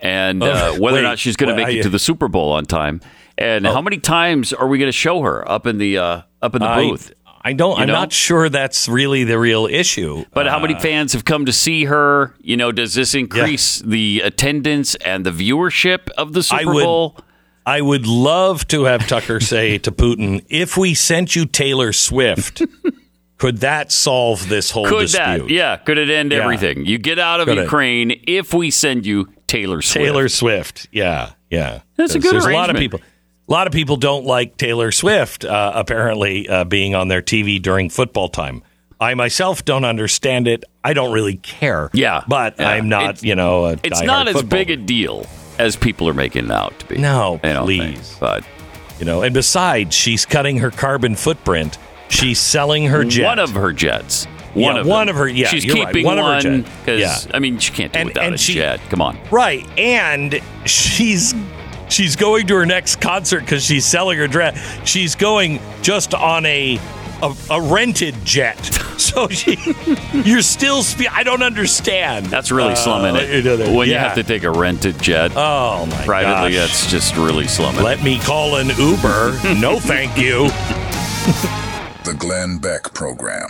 and Oh, uh, whether wait, or not she's going to make I- it to the Super Bowl on time, and how many times are we going to show her up in the uh, up in the I- booth? I don't. You I'm know? not sure that's really the real issue. But how many Uh, fans have come to see her? You know, does this increase the attendance and the viewership of the Super I would, Bowl? I would love to have Tucker say to Putin, "If we sent you Taylor Swift, could that solve this whole Could dispute?" that? Yeah. Could it end Yeah. everything? You get out of Could it? Ukraine if we send you Taylor Swift. Taylor Swift. Yeah, yeah. That's a good There's a lot of people. A lot of people don't like Taylor Swift. Uh, apparently, uh, being on their TV during football time. I myself don't understand it. I don't really care. Yeah, but yeah. I'm not. It's- you know, a It's not as big a deal as people are making it out to be. No, please. think, but You know, and besides, she's cutting her carbon footprint. She's selling her jet. one of her jets. One Yeah, of one of her- yeah, she's you're right. keeping One of her one because Yeah. I mean she can't do And- without and a she- jet. Come on. Right, and she's she's going to her next concert because she's selling her dress. She's going just on a a, a rented jet, so she you're still. Spe- I don't understand. That's really Uh, slumming you it. know, that- when you have to take a rented jet. Oh my privately, gosh. that's just really slumming. Let me call an Uber. no, thank you. The Glenn Beck Program.